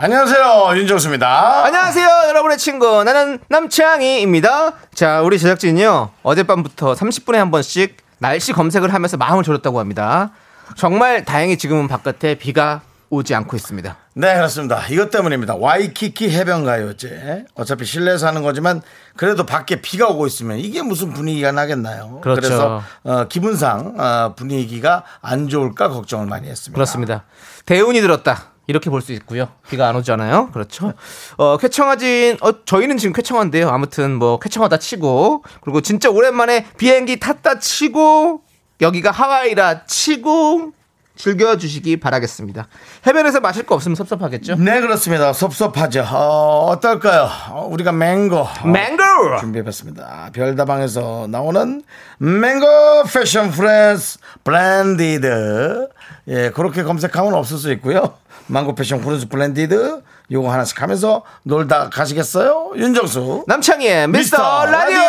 안녕하세요 윤정수입니다. 안녕하세요, 여러분의 친구. 나는 남창희입니다. 자, 우리 제작진이요. 어젯밤부터 30분에 한 번씩 날씨 검색을 하면서 마음을 졸였다고 합니다. 정말 다행히 지금은 바깥에 비가 오지 않고 있습니다. 네 그렇습니다. 이것 때문입니다. 와이키키 해변가요제 어차피 실내에서 하는 거지만 그래도 밖에 비가 오고 있으면 이게 무슨 분위기가 나겠나요? 그렇죠. 래서 어, 기분상 어, 분위기가 안 좋을까 걱정을 많이 했습니다. 그렇습니다. 대운이 들었다. 이렇게 볼 수 있고요. 비가 안 오잖아요. 그렇죠. 어, 쾌청하진, 어, 저희는 지금 쾌청한데요. 아무튼 뭐 쾌청하다 치고, 그리고 진짜 오랜만에 비행기 탔다 치고, 여기가 하와이라 치고, 즐겨주시기 바라겠습니다. 해변에서 마실 거 없으면 섭섭하겠죠? 네 그렇습니다. 섭섭하죠. 어, 어떨까요? 어, 우리가 맹고 어, 맹고! 준비해봤습니다. 별다방에서 나오는 맹고 passion fruits blended. 예, 그렇게 검색하면 없을 수 있고요. 망고 passion fruits blended. 요거 하나씩 하면서 놀다 가시겠어요? 윤정수. 남창희의 미스터, 미스터 라디오!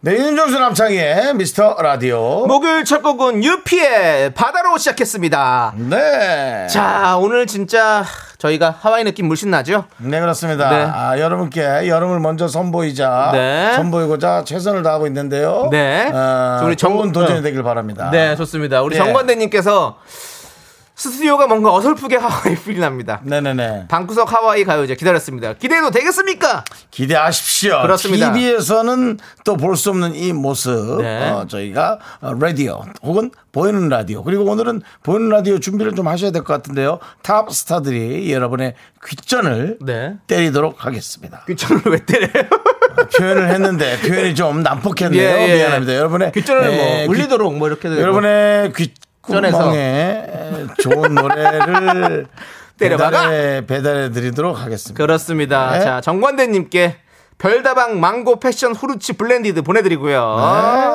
네, 윤정수 남창희의 미스터 라디오. 목요일 첫 곡은 유피의 바다로 시작했습니다. 네. 자, 오늘 진짜 저희가 하와이 느낌 물씬 나죠? 네, 그렇습니다. 네. 아, 여러분께 여름을 먼저 선보이자. 네. 선보이고자 최선을 다하고 있는데요. 네. 어, 우리 좋은 정- 도전이 어. 되길 바랍니다. 네, 좋습니다. 우리 예. 정관대님께서 스튜디오가 뭔가 어설프게 하와이 feel이 납니다. 네네네. 방구석 하와이 가요제 기다렸습니다. 기대해도 되겠습니까? 기대하십시오. 그렇습니다. TV에서는 또 볼 수 없는 이 모습. 네. 어, 저희가 어, 라디오 혹은 보이는 라디오 그리고 오늘은 보이는 라디오 준비를 좀 하셔야 될 것 같은데요. 탑 스타들이 여러분의 귀전을 네. 때리도록 하겠습니다. 귀전을 왜 때려요? 표현을 했는데 표현이 좀 난폭했네요. 예, 예. 미안합니다. 여러분의 귀전을 예, 뭐 귀- 울리도록 뭐 이렇게. 여러분의 전에서. 좋은 노래를 때려박아. 배달해, 배달해 드리도록 하겠습니다. 그렇습니다. 네. 자, 정관대님께 별다방 망고 passion fruits blended 보내드리고요.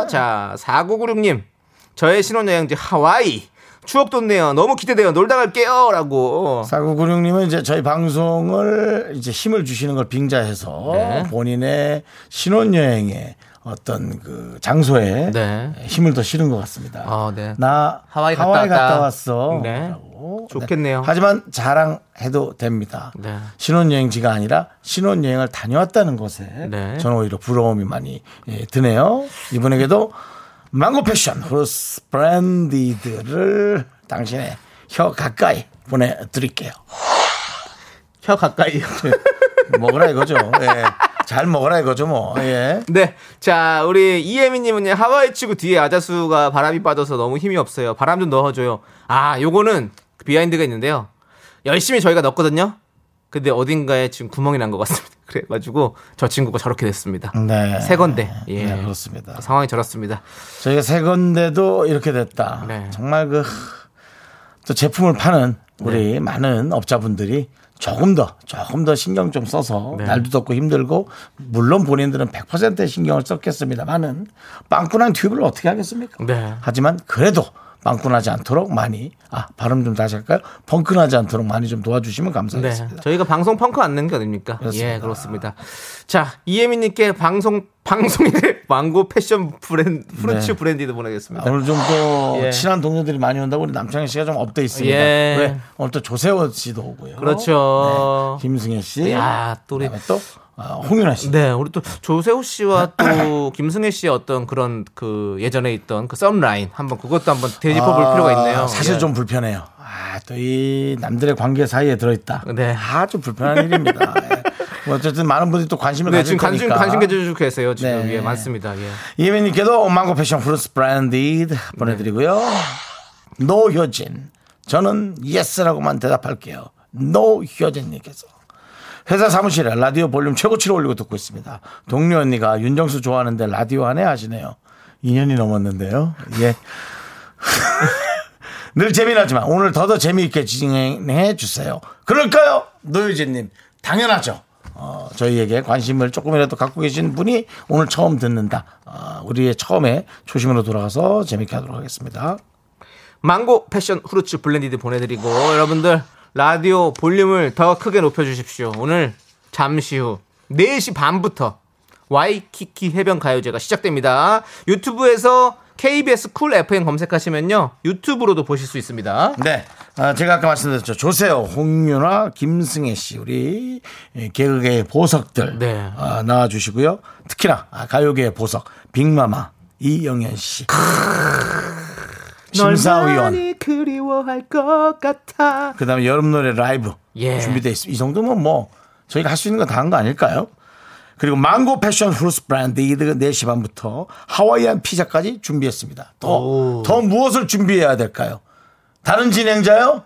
네. 자, 4996님. 저의 신혼여행지 하와이. 추억 돋네요. 너무 기대돼요. 놀다 갈게요. 라고. 사구구룡님은 이제 저희 방송을 이제 힘을 주시는 걸 빙자해서 네. 본인의 신혼여행에 어떤 그 장소에 네. 힘을 더 실은 것 같습니다. 아, 네. 나 하와이 하와이, 갔다 갔다, 왔다. 왔어. 네. 라고. 좋겠네요. 하지만 자랑해도 됩니다. 네. 신혼여행지가 아니라 신혼여행을 다녀왔다는 것에 네. 저는 오히려 부러움이 많이 예, 드네요. 이분에게도 망고 패션 후스 브랜디드를 당신의 혀 가까이 보내드릴게요. 혀 가까이. 먹으라 이거죠. 예. 잘 먹으라 이거죠 뭐. 예. 네. 자, 우리 이혜민님은요, 하와이 치고 뒤에 아자수가 바람이 빠져서 너무 힘이 없어요. 바람 좀 넣어 줘요. 아, 요거는 비하인드가 있는데요. 열심히 저희가 넣었거든요. 근데 어딘가에 지금 구멍이 난 것 같습니다. 그래가지고 저 친구가 저렇게 됐습니다. 네. 새 건데. 예. 네, 그렇습니다. 상황이 저렇습니다. 저희가 새 건데도 이렇게 됐다. 네. 정말 그 또 제품을 파는 네. 우리 많은 업자분들이 조금 더 조금 더 신경 좀 써서 네. 날도 덥고 힘들고 물론 본인들은 100%의 신경을 썼겠습니다만은 빵꾸난 튜브를 어떻게 하겠습니까? 네. 하지만 그래도 빵꾸나지 않도록 많이 아 발음 좀 다시 할까요? 펑크나지 않도록 많이 좀 도와주시면 네. 감사하겠습니다. 저희가 방송 펑크 안 내는 게 어딥니까? 그렇습니다. 예, 그렇습니다. 자, 이혜민님께 방송, 방송인의 망고 passion blended, fruits 네. blended 보내겠습니다. 오늘 좀또 예. 친한 동료들이 많이 온다고 우리 남창희 씨가 좀 up돼 있습니다. 예. 왜? 오늘 또 조세호 씨도 오고요. 그렇죠. 네. 김승혜 씨. 야, 또 우리 또 아, 홍윤화 씨. 네, 우리 또 조세호 씨와 또 김승혜 씨의 어떤 그런 그 예전에 있던 그 썸라인 한번 그것도 한번 되짚어 볼 아, 필요가 있네요. 사실 예. 좀 불편해요. 아, 또 이 남들의 관계 사이에 들어있다. 네. 아주 불편한 일입니다. 예. 뭐 어쨌든 많은 분들이 또 관심을 네, 가질 지금 관심 거니까. 관심 가져주고 계세요. 지금 네. 예, 많습니다. 예. 이혜민님께도 망고 passion fruits blended 보내드리고요. 노효진. 저는 yes라고만 대답할게요. 노효진님께서. 회사 사무실에 라디오 볼륨 최고치로 올리고 듣고 있습니다. 동료 언니가 윤정수 좋아하는데 라디오 하네 하시네요. 2년이 넘었는데요. 예. 늘 재미나지만 오늘 더더 재미있게 진행해 주세요. 그럴까요? 노유진님. 당연하죠. 어, 저희에게 관심을 조금이라도 갖고 계신 분이 오늘 처음 듣는다. 어, 우리의 처음에 초심으로 돌아가서 재밌게 하도록 하겠습니다. 망고 passion fruits blended 보내드리고 여러분들 라디오 볼륨을 더 크게 높여주십시오. 오늘 잠시 후 4시 반부터 와이키키 해변 가요제가 시작됩니다. 유튜브에서 KBS Cool FM 검색하시면요 유튜브로도 보실 수 있습니다. 네. 아, 제가 아까 말씀드렸죠. 조세호, 홍윤아, 김승혜 씨, 우리 예, 개그계의 보석들 네. 아, 나와주시고요. 특히나 아, 가요계의 보석 빅마마 이영현 씨. 심사위원. 그리워할 것 같아. 그다음에 여름 노래 라이브 예. 준비돼 있습니다. 이 정도면 뭐 저희가 할 수 있는 거다한 거 아닐까요? 그리고 망고 패션 후르스 브랜드 이드 4시 반부터 하와이안 피자까지 준비했습니다. 더, 더 무엇을 준비해야 될까요? 다른 진행자요?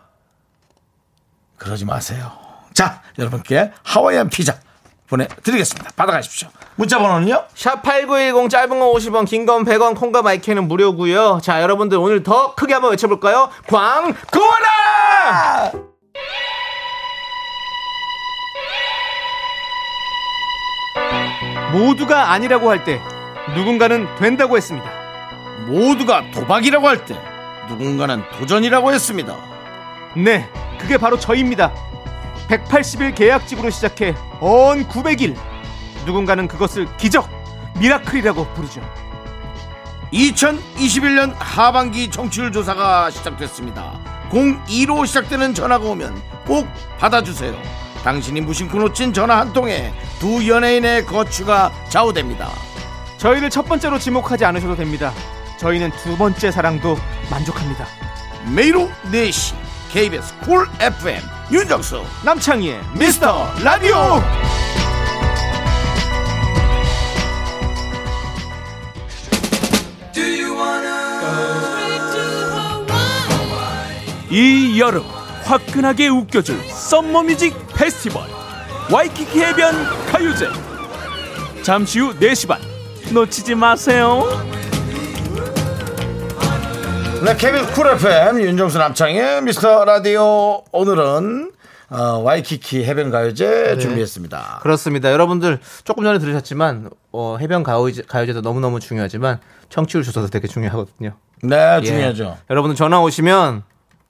그러지 마세요. 자, 여러분께 하와이안 피자 보내드리겠습니다. 받아가십시오. 문자 번호는요? 샵8910 짧은 건 50원, 긴 건 100원, 콩과 마이크는 무료고요. 자, 여러분들 오늘 더 크게 한번 외쳐볼까요? 광고하라! 모두가 아니라고 할 때 누군가는 된다고 했습니다. 모두가 도박이라고 할 때 누군가는 도전이라고 했습니다. 네, 그게 바로 저입니다. 180일 계약직으로 시작해 언 900일. 누군가는 그것을 기적, 미라클이라고 부르죠. 2021년 하반기 청취율 조사가 시작됐습니다. 02로 시작되는 전화가 오면 꼭 받아주세요. 당신이 무심코 놓친 전화 한 통에 두 연예인의 거취가 좌우됩니다. 저희를 첫 번째로 지목하지 않으셔도 됩니다. 저희는 두 번째 사랑도 만족합니다. 매일 오후 4시 KBS Cool FM 윤정수 남창희의 미스터 라디오. 이 여름 화끈하게 웃겨줄 summer music festival 와이키키 해변 가요제. 잠시 후 4시 반. 놓치지 마세요 네, KBS Cool FM 윤정수 남창희의 미스터 라디오 오늘은 어, 와이키키 해변 가요제 준비했습니다. 그렇습니다. 여러분들 조금 전에 들으셨지만 어, 해변 가요제, 가요제도 너무너무 중요하지만 청취율 조사도 되게 중요하거든요. 네, 예. 중요하죠. 여러분들 전화 오시면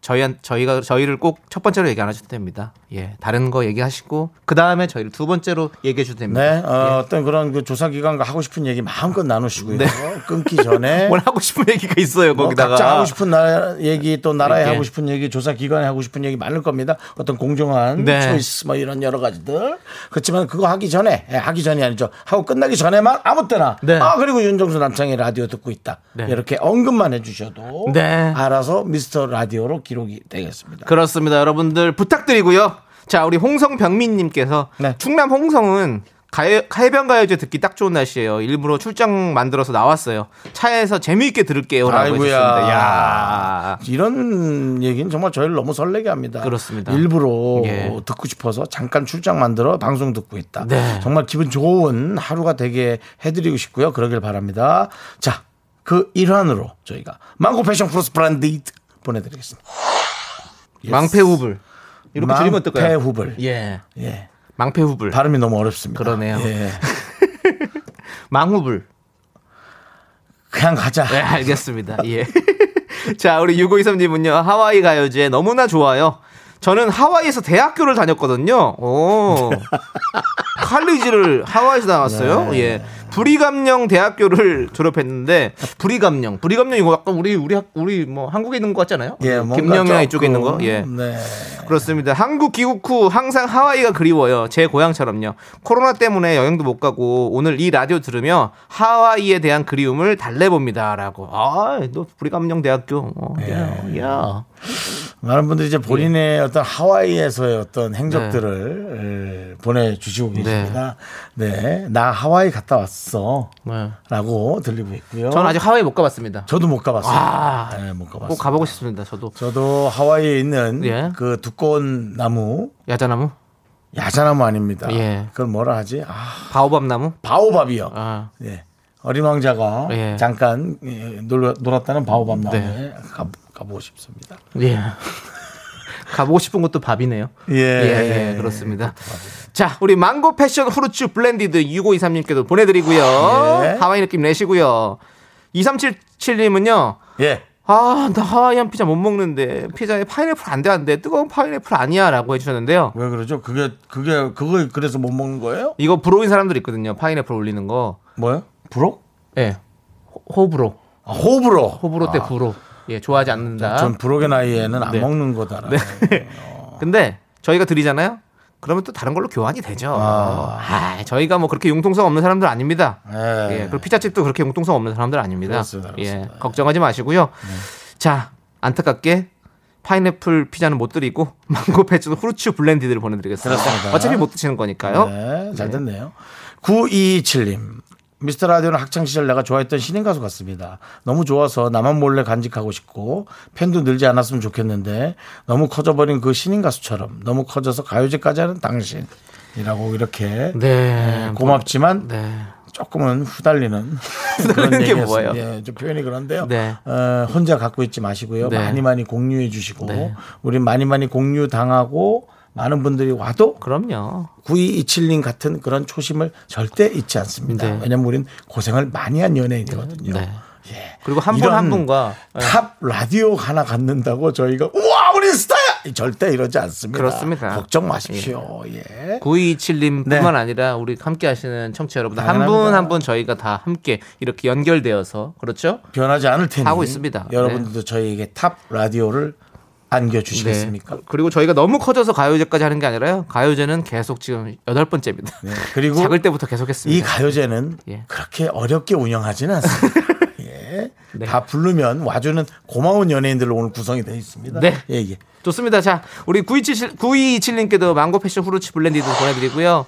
저희 저희가 저희를 꼭 첫 번째로 얘기 안 하셔도 됩니다. 예, 다른 거 얘기하시고 그 다음에 저희를 두 번째로 얘기해 주셔도 됩니다. 네, 어, 떤 그런 그 조사 기관과 하고 싶은 얘기 마음껏 나누시고요. 끊기 전에 예. 뭘 하고 싶은 얘기가 있어요 뭐 거기다가. 각자 하고 싶은 나라 얘기 또 나라에 이렇게. 하고 싶은 얘기 조사 기관에 하고 싶은 얘기 많을 겁니다. 어떤 공정한 네. 초이스 뭐 이런 여러 가지들 그렇지만 그거 하기 전에 예, 하기 전이 아니죠. 하고 끝나기 전에만 아무 때나 네. 아 그리고 윤정수 남창의 라디오 듣고 있다 네. 이렇게 언급만 해주셔도 네. 알아서 미스터 라디오로 기 록이 되겠습니다. 그렇습니다. 여러분들 부탁드리고요. 자, 우리 홍성병민님께서 네. 충남 홍성은 가요, 해변 가요제 듣기 딱 좋은 날씨예요. 일부러 출장 만들어서 나왔어요. 차에서 재미있게 들을게요라고. 해주셨습니다. 야. 이런 얘기는 정말 저희를 너무 설레게 합니다. 그렇습니다. 일부러 예. 듣고 싶어서 잠깐 출장 만들어 방송 듣고 있다. 네. 정말 기분 좋은 하루가 되게 해드리고 싶고요. 그러길 바랍니다. 자, 그 일환으로 저희가 망고 패션 플러스 브랜드 보내드리겠습니다. 망패 후불. 이렇게 줄이면 어떨까요? 망패 후불. 예. 예. 망패 후불. 발음이 너무 어렵습니다. 그러네요. 예. 망후불. 그냥 가자. 네, 알겠습니다. 예. 자, 우리 6523님은요, 하와이 가요제 너무나 좋아요. 저는 하와이에서 대학교를 다녔거든요. 오. 칼리지를 하와이에서 나왔어요. 네. 예. 불이감령 대학교를 졸업했는데 불이감령, 불이감령 이거 약간 우리 우리 학- 우리 뭐 한국에 있는 거 같잖아요. 예, 뭔가 김영현 이쪽에 있는 거. 예. 네. 그렇습니다. 한국 귀국 후 항상 하와이가 그리워요. 제 고향처럼요. 코로나 때문에 여행도 못 가고 오늘 이 라디오 들으며 하와이에 대한 그리움을 달래봅니다라고. 아, 너 불이감령 대학교. 어, 예. 야, 야. 많은 분들이 이제 예. 본인의 어떤 하와이에서의 어떤 행적들을 에, 보내주시고 계십니다. 네. 나 하와이 갔다 왔어. 네. 라고 들리고 있고요. 저는 아직 하와이 못 가봤습니다. 저도 못 가봤어요. 아, 네, 못 가봤어요. 꼭 가보고 싶습니다. 저도 저도 하와이에 있는 예. 그 두꺼운 나무, 야자나무, 야자나무 아닙니다. 예. 그걸 뭐라 하지? 아, 바오밥 나무. 바오밥이요. 아, 예. 어린 왕자가 예. 잠깐 예, 놀, 놀았다는 바오밥 나무에 네. 가, 가보고 싶습니다. 예. 가보고 싶은 것도 밥이네요. 예. 예, 예, 그렇습니다. 자, 우리 망고 passion fruits blended 6523님께도 보내드리고요. 예. 하와이 느낌 내시고요. 2377님은요. 예. 아, 나 하와이안 피자 못 먹는데 피자에 파인애플 안 돼, 안 돼. 뜨거운 파인애플 아니야. 라고 해주셨는데요. 왜 그러죠? 그게 그게 그거 그래서 못 먹는 거예요? 이거 불호인 사람들 있거든요. 파인애플 올리는 거. 뭐요? 불호? 예. 호- 호불호. 아, 호불호. 호불호 때 불호. 예, 좋아하지 않는다. 전 불호의 나이에는 안 네. 먹는 거다라. 근데 저희가 드리잖아요. 그러면 또 다른 걸로 교환이 되죠. 아, 저희가 뭐 그렇게 융통성 없는 사람들 아닙니다. 예. 예, 그리고 피자집도 그렇게 융통성 없는 사람들 아닙니다. 그렇습니다, 그렇습니다. 네. 예, 걱정하지 마시고요. 자, 안타깝게 파인애플 피자는 못 드리고 망고 패치도 후르츠 블렌디드를 보내드리겠습니다. 그렇습니다. 어차피 못 드시는 거니까요. 네, 잘 됐네요. 9227님. 미스터 라디오는 학창 시절 내가 좋아했던 신인 가수 같습니다. 너무 좋아서 나만 몰래 간직하고 싶고 팬도 늘지 않았으면 좋겠는데 너무 커져버린 그 신인 가수처럼 너무 커져서 가요제까지 하는 당신이라고 이렇게 네, 고맙지만 네. 조금은 후달리는 후달리는 게. 뭐예요? 예, 좀 표현이 그런데요. 네. 어, 혼자 갖고 있지 마시고요. 네. 많이 많이 공유해 주시고 네. 우리 많이 많이 공유 당하고 많은 분들이 와도 그럼요. 9227님 같은 그런 초심을 절대 잊지 않습니다. 네. 왜냐면 우린 고생을 많이 한 연예인이거든요. 네. 예. 그리고 한분 이런 한 분과 top 라디오 하나 갖는다고 저희가 우와 우리 스타야 절대 이러지 않습니다. 그렇습니다. 걱정 마십시오. 예. 9227님 네. 뿐만 아니라 우리 함께 하시는 청취자 여러분 한. 분 한 분 저희가 다 함께 이렇게 연결되어서 그렇죠? 변하지 않을 테니 하고 있습니다. 여러분들도 저희에게 top 라디오를 안겨 주시겠습니까? 네. 그리고 저희가 너무 커져서 가요제까지 하는 게 아니라요. 가요제는 계속 지금 여덟 번째입니다. 네. 그리고 작을 때부터 계속 이 했습니다. 가요제는 예. 그렇게 어렵게 운영하지는 않습니다. 예. 네. 다 부르면 와주는 고마운 연예인들로 오늘 구성이 되어 있습니다. 네. 예, 예. 좋습니다. 자, 우리 9227, 9227님께도 망고 passion fruits blended 보내드리고요.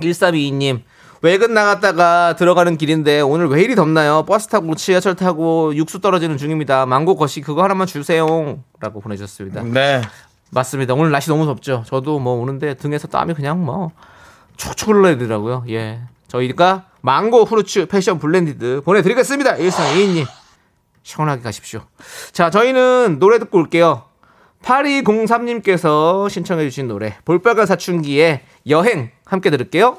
1322님. 외근 나갔다가 들어가는 길인데 오늘 왜 이리 덥나요? 버스 타고 지하철 타고 육수 떨어지는 중입니다. 망고 거시 그거 하나만 주세요. 라고 보내주셨습니다. 네. 맞습니다. 오늘 날씨 너무 덥죠. 저도 뭐 오는데 등에서 땀이 그냥 뭐 초초 흘러내더라고요. 예. 저희가 망고 fruits passion blended 보내드리겠습니다. 1322님. 시원하게 가십시오. 자, 저희는 노래 듣고 올게요. 8203님께서 신청해주신 노래, 볼빨간 사춘기의 여행 함께 들을게요.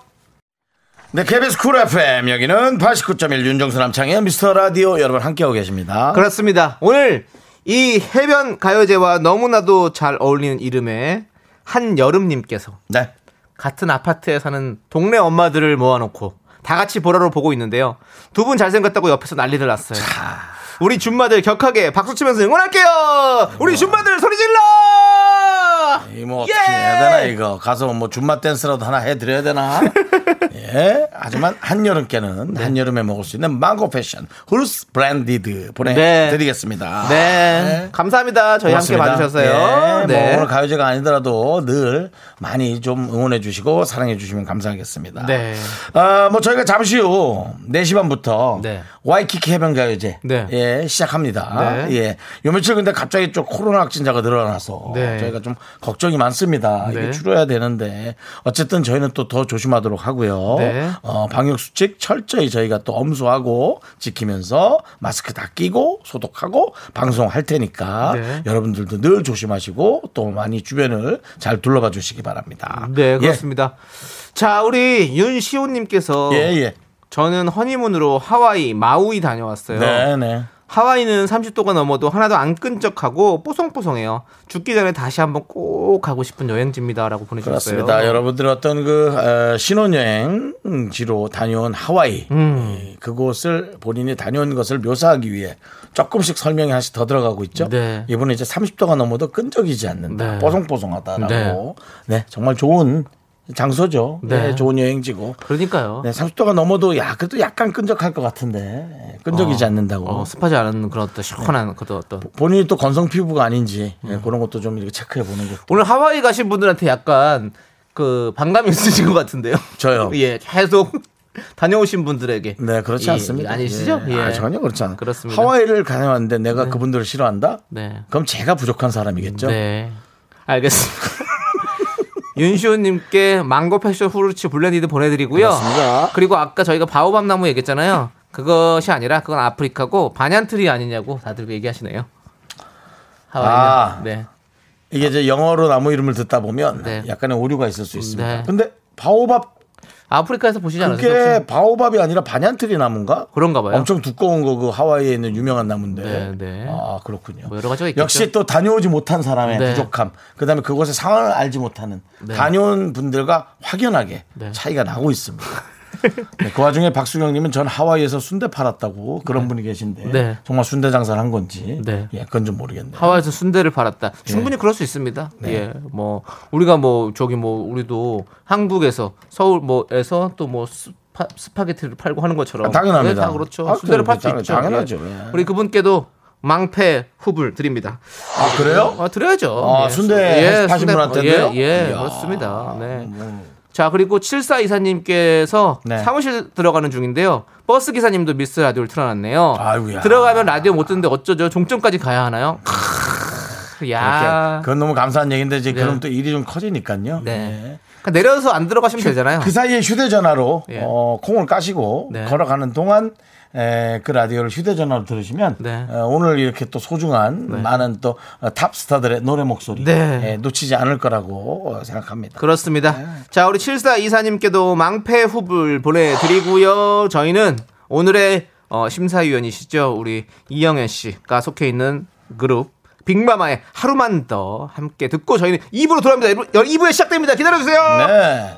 네, KBS Cool FM 여기는 89.1 윤정수 남창희의 미스터 라디오 여러분 함께하고 계십니다. 그렇습니다. 오늘 이 해변 가요제와 너무나도 잘 어울리는 이름의 한여름님께서 네. 같은 아파트에 사는 동네 엄마들을 모아놓고 다 같이 보라로 보고 있는데요. 두 분 잘생겼다고 옆에서 난리를 났어요. 우리 줌마들 격하게 박수 치면서 응원할게요. 우리 줌마들 소리 질러! 이뭐 어떻게 예! 해야 되나 이거 가서 뭐 줌마 댄스라도 하나 해드려야 되나? 예. 하지만 한여름께는 한여름에 먹을 수 있는 망고 passion fruits blended 보내드리겠습니다. 네. 감사합니다. 저희 함께 고맙습니다. 봐주셔서요. 예, 네. 뭐 오늘 가요제가 아니더라도 늘 많이 좀 응원해 주시고 사랑해 주시면 감사하겠습니다. 네. 아, 뭐 저희가 잠시 후 4시 반부터 네. 와이키키 해변 가요제 네. 예, 시작합니다. 네. 예. 요 며칠 근데 갑자기 좀 코로나 확진자가 늘어나서 네. 저희가 좀 걱정이 많습니다. 네. 이게 줄여야 되는데 어쨌든 저희는 또 더 조심하도록 하고요. 네. 어, 방역 수칙 철저히 저희가 또 엄수하고 지키면서 마스크 다 끼고 소독하고 방송할 테니까 네. 여러분들도 늘 조심하시고 또 많이 주변을 잘 둘러봐 주시기 바랍니다. 네, 그렇습니다. 자, 우리 윤시호님께서 예, 예. 저는 허니문으로 하와이 마우이 다녀왔어요. 네, 네. 하와이는 30도가 넘어도 하나도 안 끈적하고 뽀송뽀송해요. 죽기 전에 다시 한번 꼭 가고 싶은 여행지입니다라고 보내주셨어요. 그렇습니다. 여러분들 어떤 그 어, 신혼여행지로 다녀온 하와이 음. 예, 그곳을 본인이 다녀온 것을 묘사하기 위해 조금씩 설명이 하나씩 더 들어가고 있죠. 네. 이분은 이제 30도가 넘어도 끈적이지 않는다. 네. 뽀송뽀송하다라고. 네. 정말 좋은 장소죠. 네. 네. 좋은 여행지고. 그러니까요. 네, 30도가 넘어도 야 그래도 약간 끈적할 것 같은데 예, 끈적이지 어, 않는다고. 어, 습하지 않은 그런 어떤 시원한 그런 어떤. 본인이 또 건성 피부가 아닌지 음. 예, 그런 것도 좀 이렇게 체크해 보는 것. 오늘 하와이 가신 분들한테 약간 그 반감이 있으신 것 같은데요. 저요. 예, 계속 다녀오신 분들에게. 네, 그렇지 예, 않습니다. 아니시죠? 예. 예. 아, 전혀 그렇지 않아요. 그렇습니다. 하와이를 다녀왔는데 내가 그분들을 싫어한다? 네. 그럼 제가 부족한 사람이겠죠? 네. 알겠습니다. 윤시호님께 망고 passion fruits blended 보내드리고요. 그렇습니다. 그리고 아까 저희가 바오밥 나무 얘기했잖아요. 그것이 아니라 그건 아프리카고 banyan tree 아니냐고 다들 얘기하시네요. 하와이는. 아. 네. 이게 이제 영어로 나무 이름을 듣다 보면 네. 약간의 오류가 있을 수 있습니다. 네. 근데 바오밥 아프리카에서 보시지 않았어요? 그게 혹시? 바오밥이 아니라 banyan tree 나무인가? 그런가 봐요. 엄청 두꺼운 거 그 하와이에 있는 유명한 나무인데. 네, 네. 아 그렇군요. 뭐 여러 가지가 있겠죠. 역시 또 다녀오지 못한 사람의 네. 부족함, 그다음에 그곳의 상황을 알지 못하는 네. 다녀온 분들과 확연하게 네. 차이가 나고 있습니다. 네, 그 와중에 박수경님은 전 하와이에서 순대 팔았다고 그런 분이 계신데 네. 정말 순대 장사를 한 건지 네. 예, 그건 좀 모르겠네요. 하와이에서 순대를 팔았다. 충분히 그럴 수 있습니다. 네. 예, 뭐 우리가 뭐 저기 뭐 우리도 한국에서 서울 뭐에서 또뭐 스파, 스파게티를 팔고 하는 것처럼 아, 당연합니다. 네, 다 그렇죠. 아, 순대를 팔수 당연- 있죠. 당연하죠. 예. 예. 우리 그분께도 망패 후불 드립니다. 아 그래요? 아, 드려야죠. 아, 순대 하신 순대- 분한테도요? 예, 예 이야. 그렇습니다. 네. 자, 그리고 74 이사님께서 네. 사무실 들어가는 중인데요. 버스 기사님도 미스 라디오를 틀어놨네요. 아이고야. 들어가면 라디오 못 듣는데 어쩌죠? 종점까지 가야 하나요? 크으, 야. 그건 너무 감사한 얘기인데 이제 네. 그럼 또 일이 좀 커지니까요. 네. 그러니까 내려서 안 들어가시면 되잖아요. 그 사이에 휴대전화로 예. 어, 콩을 까시고 네. 걸어가는 동안 에, 그 라디오를 휴대전화로 들으시면 네. 어, 오늘 이렇게 또 소중한 많은 또 어, 탑스타들의 노래 목소리 네. 예, 놓치지 않을 거라고 어, 생각합니다. 그렇습니다. 네. 자, 우리 74 이사님께도 망패 후불 보내드리고요. 저희는 오늘의 어, 심사위원이시죠. 우리 이영애 씨가 속해 있는 그룹 빅마마의 하루만 더 함께 듣고 저희는 2부로 돌아옵니다. 2부에 시작됩니다. 기다려주세요. 네.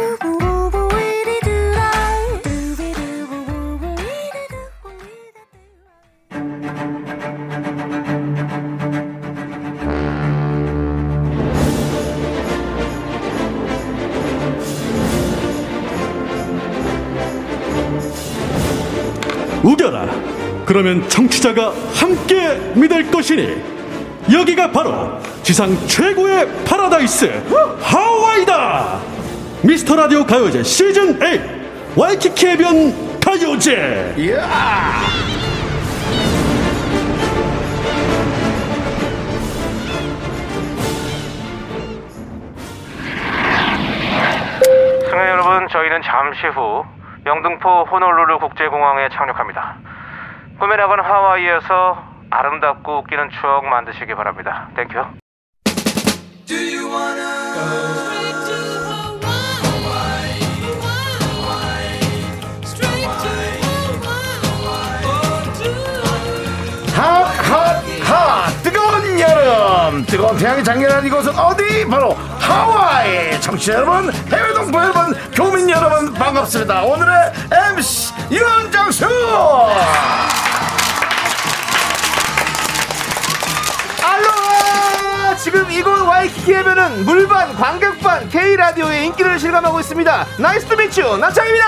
그러면 청취자가 함께 믿을 것이니 여기가 바로 지상 최고의 파라다이스 하와이다 미스터 라디오 가요제 시즌 8 와이키키 해변 가요제 승객 여러분, 저희는 잠시 후 영등포 호놀루루 국제공항에 착륙합니다. 꿈의 낙원 하와이에서 아름답고 웃기는 추억 만드시기 바랍니다. Thank you. 핫핫핫 뜨거운 여름. 뜨거운 태양이 작렬하는 이곳은 어디? 바로 하와이. 청취자 여러분 해외 동포 여러분 교민 여러분 반갑습니다. 오늘의 MC 윤정수 지금 이곳 와이키키 해변은 물반, 관객반, K라디오의 인기를 실감하고 있습니다. Nice to meet you 남창희입니다!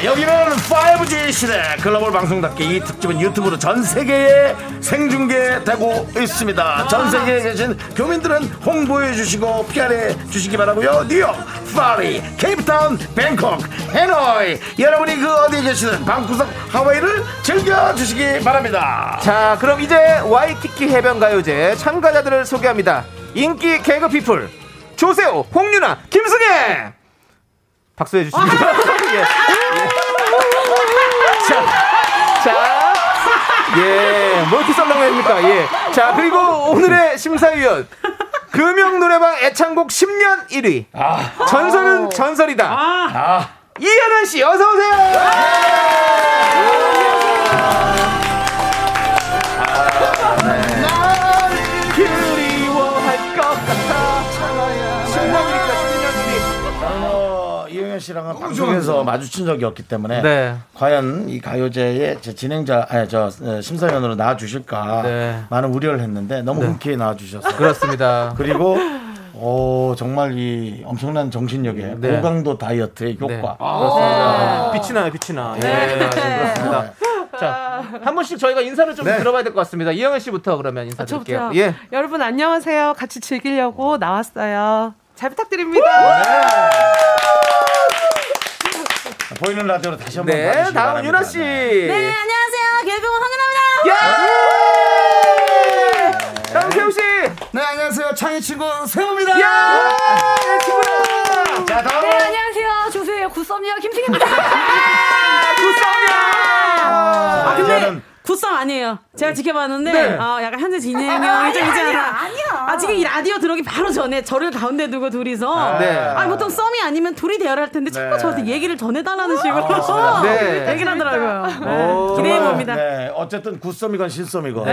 자 여기는 5G 시대 글로벌 방송답게 이 특집은 유튜브로 전 세계에 생중계되고 있습니다. 전 세계에 계신 교민들은 홍보해 주시고 PR해 주시기 바라고요. 뉴욕, 파리, 케이프타운, 뱅콕, 하노이. 여러분이 그 어디에 계시든 방구석 하와이를 즐겨 주시기 바랍니다. 자, 그럼 이제 와이키키 해변 가요제 참가자들을 소개합니다. 인기 개그 people 조세호, 홍윤화, 김승혜. 박수 해주십니다. 예. 예. 자, 자, 예, 뭐 이렇게 썰렁 합니까? 예. 자, 그리고 오늘의 심사위원 금영 노래방 애창곡 10년 1위. 전설은 전설이다. 이현은 씨, 어서 오세요. 나 씨랑은 방송에서 마주친 적이 없기 때문에 네. 과연 이 가요제의 제 진행자, 아니 저 어, 심사위원으로 나와 주실까 네. 많은 우려를 했는데 너무 흔쾌히 나와 주셔서 그렇습니다. 그리고 오, 정말 이 엄청난 정신력의 네. 고강도 다이어트의 효과. 네. 그렇습니다. 빛이 나요, 빛이 나. 예, 그렇습니다. 자, 한 분씩 저희가 인사를 좀 네. 들어봐야 될 것 같습니다. 이영은 씨부터 그러면 인사 드릴게요. 저부터 예. 여러분 안녕하세요. 같이 즐기려고 나왔어요. 잘 부탁드립니다. 보이는 라디오로 다시 한번 네, 봐주시기 다음 바랍니다. 유나 씨. 네, 안녕하세요. 개그우먼 황은아입니다. 야! 다음 세우 씨. 네, 안녕하세요. 창희 친구 세우입니다. 야! 내 친구다. 자, 다음. 네, 안녕하세요. 조세요. 굿썸이요. 김승입니다. 아, 근데 굿썸 아니에요. 제가 지켜봤는데 네. 어, 약간 현재 진행형이 좀 있지 않아. 아니야. 아 지금 이 라디오 들어오기 바로 전에 저를 가운데 두고 둘이서 네. 아 보통 썸이 아니면 둘이 대화를 할 텐데 자꾸 저한테 얘기를 전해달라는 식으로 네. 얘기를 하더라고요. 오. 기대해 정말, 봅니다. 네, 어쨌든 굿썸이건 실썸이건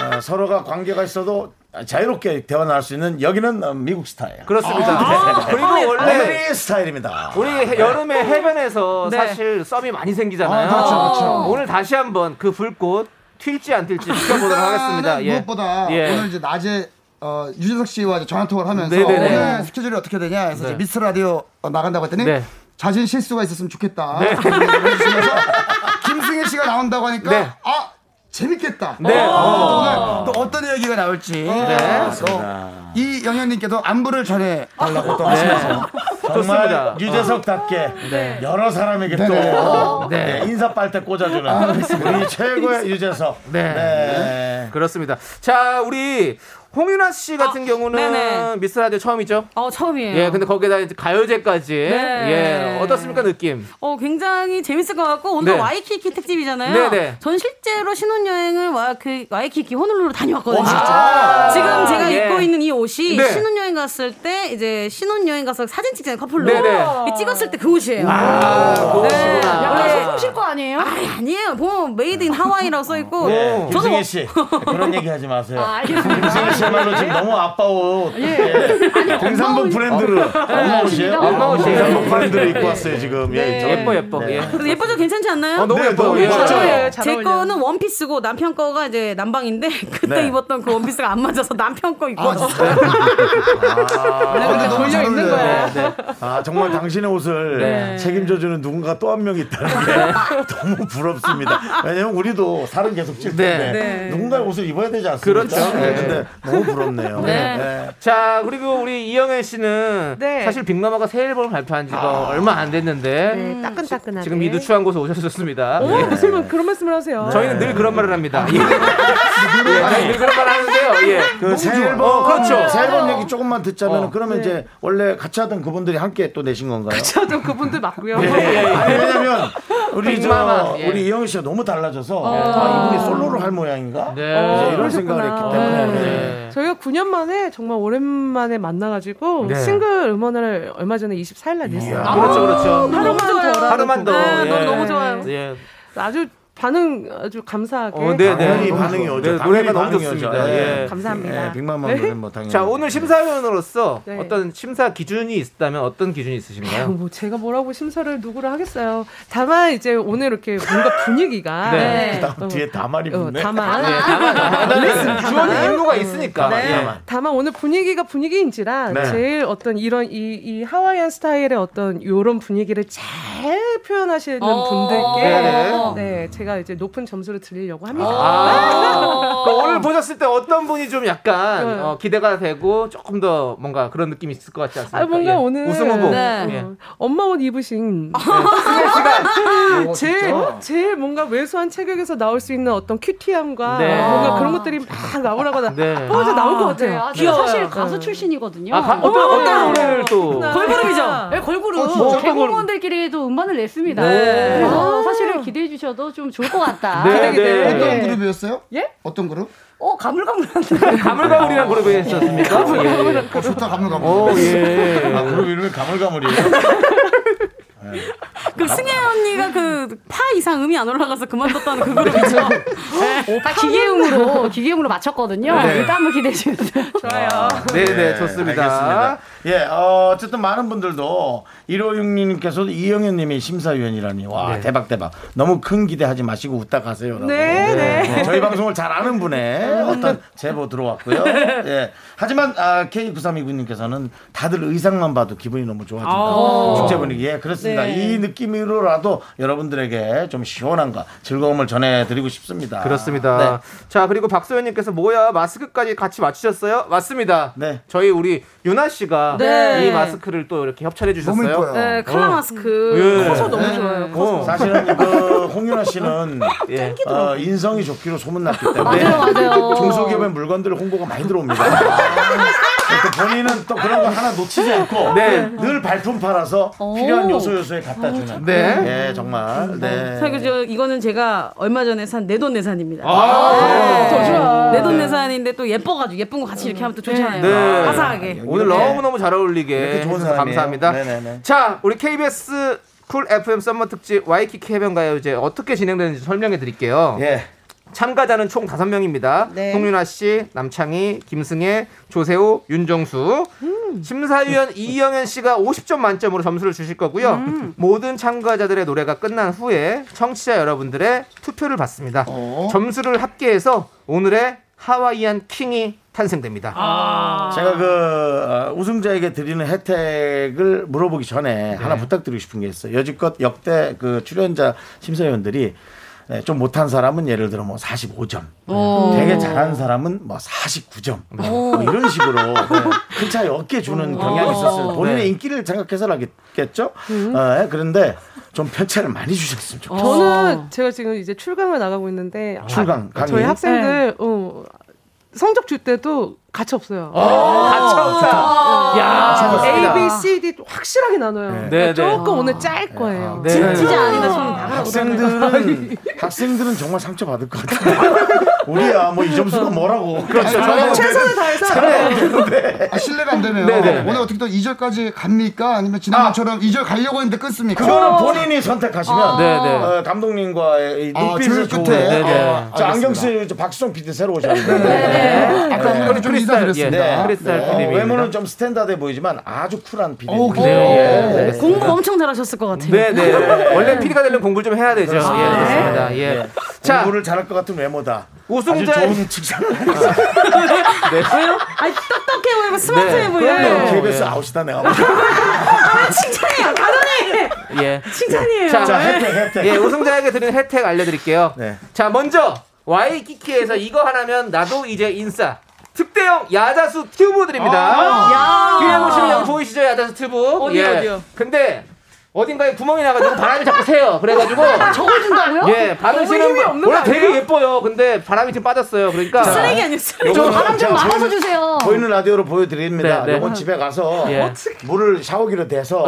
어, 서로가 관계가 있어도 자유롭게 대화 나눌 수 있는 여기는 어, 미국 스타일. 그렇습니다. 그리고 원래 American 스타일입니다. 우리 해- 여름에 해변에서 네. 사실 썸이 많이 생기잖아요. 아, 그렇죠, 그렇죠. 오늘 다시 한번 그 불꽃 튈지 안 튈지 지켜보도록 하겠습니다. 예. 무엇보다 예. 오늘 이제 낮에 어, 유재석 씨와 전화 통화를 하면서 네네네. 오늘 스케줄이 어떻게 되냐 해서 이제 미스터 라디오 어, 나간다고 했더니 네. 자진 실수가 있었으면 좋겠다. 해주시면서 김승혜 씨가 나온다고 하니까 네. 아 재밌겠다. 네. 어, 오늘 또 어떤 얘기가 나올지 네. 이 영현님께도 안부를 전해 달라고 또 하시면서 정말. 유재석답게 여러 사람에게 또 네네. 네, 인사 빨대 꽂아주는 우리 최고의 유재석. 네. 네. 그렇습니다. 자, 우리 홍윤아 씨 같은 경우는 네네. 미스 라디오 처음이죠? 어 처음이에요. 예, 근데 거기에다 이제 가요제까지. 네. 예, 어떻습니까, 느낌? 어, 굉장히 재밌을 것 같고 오늘 네. 와이키키 특집이잖아요. 네 네. 전 실제로 신혼여행을 와, 그 와이키키 호놀룰루 다녀왔거든요. 진짜? 지금 제가 예. 입고 있는 이 옷이 네. 신혼여행 갔을 때 이제 신혼여행 가서 사진 찍잖아요 커플로 네네. 이 찍었을 때 그 옷이에요. 아, 네. 그거구나. 원래 소품 신고 아니에요? 아 아니에요. 뭐 Made in Hawaii라고 써 있고 네, 저도 김승혜 뭐- 씨 그런 얘기 하지 마세요. 아, 알겠습니다. 씨야말로 지금 너무 아빠 옷. 예. 등산복 브랜드를 엄마 옷이에요? 엄마 옷이에요. 등산복 브랜드를 입고 왔어요 지금. 예, 저는- 예뻐, 예뻐. 네. 예. 예뻐져 괜찮지 않나요? 어, 너무 네, 예뻐. 너무 예. 잘 제. 거는 원피스고 남편 거가 이제 남방인데 그때 네. 입었던 그 원피스가 안 맞아서 남편 거 입고 아, 진짜요? 근데 너무 돌려 잘 입는. 거야. 네. 아 정말 당신의 옷을 네. 책임져주는 누군가 또 한 명 있다는 게 너무 부럽습니다. 왜냐면 우리도 살은 계속 찔 텐데 네. 누군가의 옷을 입어야 되지 않습니까? 그렇죠. 네, 네. 너무 부럽네요. 네. 네. 자, 그리고 우리 이영애 씨는 네. 사실 빅마마가 새 앨범을 발표한 지가 얼마 안 됐는데 네, 따끈따끈하게. 지금 이 누추한 곳에 오셨습니다. 어, 예. 무슨 그런 말씀을 하세요? 저희는 늘 그런 말을 합니다. 예. 예, 늘 그런 말을 하는데요. 예. 그새 앨범 어, 그렇죠. 새 앨범 얘기 조금만 듣자면 어. 그러면 이제 원래 같이 하던 그분들이 함께 또 내신 건가요? 저도 그분들 맞고요. 아니, 왜냐면 우리 저 예. 우리 이영희 씨가 너무 달라져서 아, 이분이 솔로를 할 모양인가? 네. 이제 이런 그러셨구나. 생각을 했기 때문에 네. 네. 저희가 9년 만에 정말 오랜만에 만나가지고 네. 싱글 음원을 얼마 전에 24일 날 냈어요. 그렇죠, 그렇죠. 하루만 더 하루만 더. 네, 예. 너무 좋아요. 예. 아주 반응 아주 감사하게. 어, 네, 네. 반응이 좋아. 오죠. 네, 노래가 너무 좋습니다. 오죠. 예. 감사합니다. 예, 빅맘만 노래 뭐 당연히. 자, 오늘 심사위원으로서 네. 어떤 심사 기준이 있다면 어떤 기준이 있으신가요? 뭐 제가 뭐라고 심사를 누구를 하겠어요. 다만 이제 오늘 이렇게 뭔가 분위기가 네. 그다음 어, 뒤에 다말이 어, 붙네. 다만 네, 다만 주어진 임무가 있으니까. 네. 예. 다만. 다만 오늘 분위기가 분위기인지라 네. 제일 어떤 이런 이, 이 하와이안 스타일의 어떤 요런 분위기를 잘 표현하시는 어. 분들께 네네. 네 제가 이제 높은 점수를 드리려고 합니다. 아. 그러니까 오늘 보셨을 때 어떤 분이 좀 약간 네. 어, 기대가 되고 조금 더 뭔가 그런 느낌이 있을 것 같지 않습니까? 아 뭔가 예. 오늘 우승 후보. 네. 예. 어, 엄마 옷 입으신 씨가 어, 제일? 제일 뭔가 왜소한 체격에서 나올 수 있는 어떤 큐티함과 네. 뭔가 그런 것들이 막 나오라고 나 네. 뽀져 나올 것 네, 같아요. 아, 귀여워요. 제가 사실 가수 출신이거든요. 아, 가- 어떤 어떤 노래를 또 걸그룹이죠. 네, 걸그룹. 어, 진짜? 개그우먼들끼리도 음반을 냈습니다. 네. 그래서 사실은 기대해 주셔도 좀 좋을 것 같다. 네, 기대, 네. 기대. 어떤 그룹이었어요? 예? 어떤 그룹? 어, 가물가물한데. 가물가물이라는 그룹에 있었습니까? 예. 어, 좋다 가물가물. 오 예. 아, 그룹 이름이 가물가물이에요. 그 승혜 언니가 그 파 이상 음이 안 올라가서 그만뒀다는 그 그룹이죠. 다 기계음으로, 기계음으로 맞췄거든요. 네. 일단 한번 기대해 주세요. 좋아요. 네네 좋습니다. 알겠습니다. 예, 어, 어쨌든 많은 분들도 1566님께서도 이영현님이 심사위원이라니 와 네. 대박 대박. 너무 큰 기대하지 마시고 웃다 가세요라고. 네, 네. 네, 저희 방송을 잘 아는 분의 어떤 제보 들어왔고요. 예. 하지만 아, K9329님께서는 다들 의상만 봐도 기분이 너무 좋아진다. 축제 분위기. 예, 그렇습니다. 네. 이 느낌으로라도 여러분들에게 좀 시원함과 즐거움을 전해드리고 싶습니다. 그렇습니다. 네. 자 그리고 박소연님께서 뭐야 마스크까지 같이 맞추셨어요? 맞습니다. 네. 저희 우리 유나 씨가 네. 이 마스크를 또 이렇게 협찬해 주셨어요. 네, 칼라 마스크 예. 커서 너무 좋아요. 어. 사실은 그 홍윤아 씨는 예. 어, 인성이 좋기로 소문났기 때문에 맞아요, 맞아요. 중소기업의 물건들 홍보가 많이 들어옵니다. 또 본인은 또 그런 거 하나 놓치지 않고 네. 늘 발품 팔아서 필요한 요소 요소에 갖다 주는. 네. 예, 정말. 네. 사실 저 이거는 제가 얼마 전에 산 내돈내산입니다. 아, 더 좋아. 내돈내산인데 또 예뻐가지고 예쁜 거 같이 이렇게 하면 또 좋잖아요. 네. 화사하게. 오늘 너무 너무 잘 어울리게 이렇게 좋은 사람이에요. 감사합니다. 네네네. 자, 우리 KBS 쿨 FM summer 특집 와이키키 해변 가요제 어떻게 진행되는지 설명해 드릴게요. 예. 참가자는 총 5명입니다. 네. 홍윤화 씨, 남창희, 김승혜, 조세호, 윤정수. 심사위원 이영현 씨가 50점 만점으로 점수를 주실 거고요. 모든 참가자들의 노래가 끝난 후에 청취자 여러분들의 투표를 받습니다. 점수를 합계해서 오늘의 하와이안 킹이 탄생됩니다. 제가 그 어, 우승자에게 드리는 혜택을 물어보기 전에 하나 부탁드리고 싶은 게 있어요. 여지껏 역대 그 출연자 심사위원들이 네, 좀 못한 사람은 예를 들어 뭐 45점, 되게 잘한 사람은 뭐 49점, 뭐 이런 식으로 네, 큰 차이 없게 주는 경향이 있었어요. 본인의 네. 인기를 생각해서라겠죠. 어, 예, 그런데 좀 편차를 많이 주셨으면 좋겠어요. 저는 제가 지금 이제 출강을 나가고 있는데 출강 아, 강의. 저희 학생들 어, 성적 줄 때도 가치 없어요. 가차없다. 야, A. B, C, D 확실하게 나눠요. 네. 그러니까 네, 네. 조금 오늘 짤 거예요. 네. 진짜 아니다 손. 학생들은 학생들은 정말 상처 받을 것 같아요. 우리야 뭐 이 점수가 뭐라고. 그렇죠. 저는 최선을 다해서 아, 실례가 안 되네요. 네네. 오늘 어떻게 또 2절까지 갑니까? 아니면 지난번처럼 2절 가려고 했는데 끊습니까? 그거는 본인이 선택하시면 네, 네. 어, 감독님과의 이 아, 눈빛을 끝에. 네, 네. 어, 저 안경 저 박수정 PD 새로 오셨는데 네. 아까 한번좀 크리스탈, 인사드렸습니다. 예, 크리스탈 어, PD입니다. 외모는 좀 스탠다드해 보이지만 아주 쿨한 PD. 오, 그래요? 네, 네. 공부 엄청 잘하셨을 것 같아요. 네, 네. 원래 PD가 되려면 공부를 좀 해야 되죠. 예, 그렇습니다. 예. 자, 공부를 잘할 것 같은 외모다. 우승자- 아주 좋은 칭찬을 왜요? 아니 똑똑해 보이고 스마트해 네, 보여요. 그럼요. KBS 아웃이다 내가. 아, 칭찬이에요, 감독님. 예. 칭찬이에요. 자, 자 네. 혜택 혜택. 예, 우승자에게 드리는 혜택 알려드릴게요. 네. 자, 먼저 와이키키에서 이거 하나면 나도 이제 인싸. 특대형 야자수 튜브 드립니다. 야. 뒤에 보시면 여기 보이시죠 야자수 튜브? 어디요, 어디요? 근데 어딘가에 구멍이 나가지고 바람이 자꾸 새요. 그래가지고 저걸 준다고요? 예 받으시는 분 원래 되게 예뻐요. 근데 바람이 지금 빠졌어요. 그러니까 쓰레기 아니었어요? 요거는 바람 좀 자, 막아서 주세요. 보이는 라디오로 보여드립니다. 네, 네. 요건 집에 가서 예. 물을 샤워기로 대서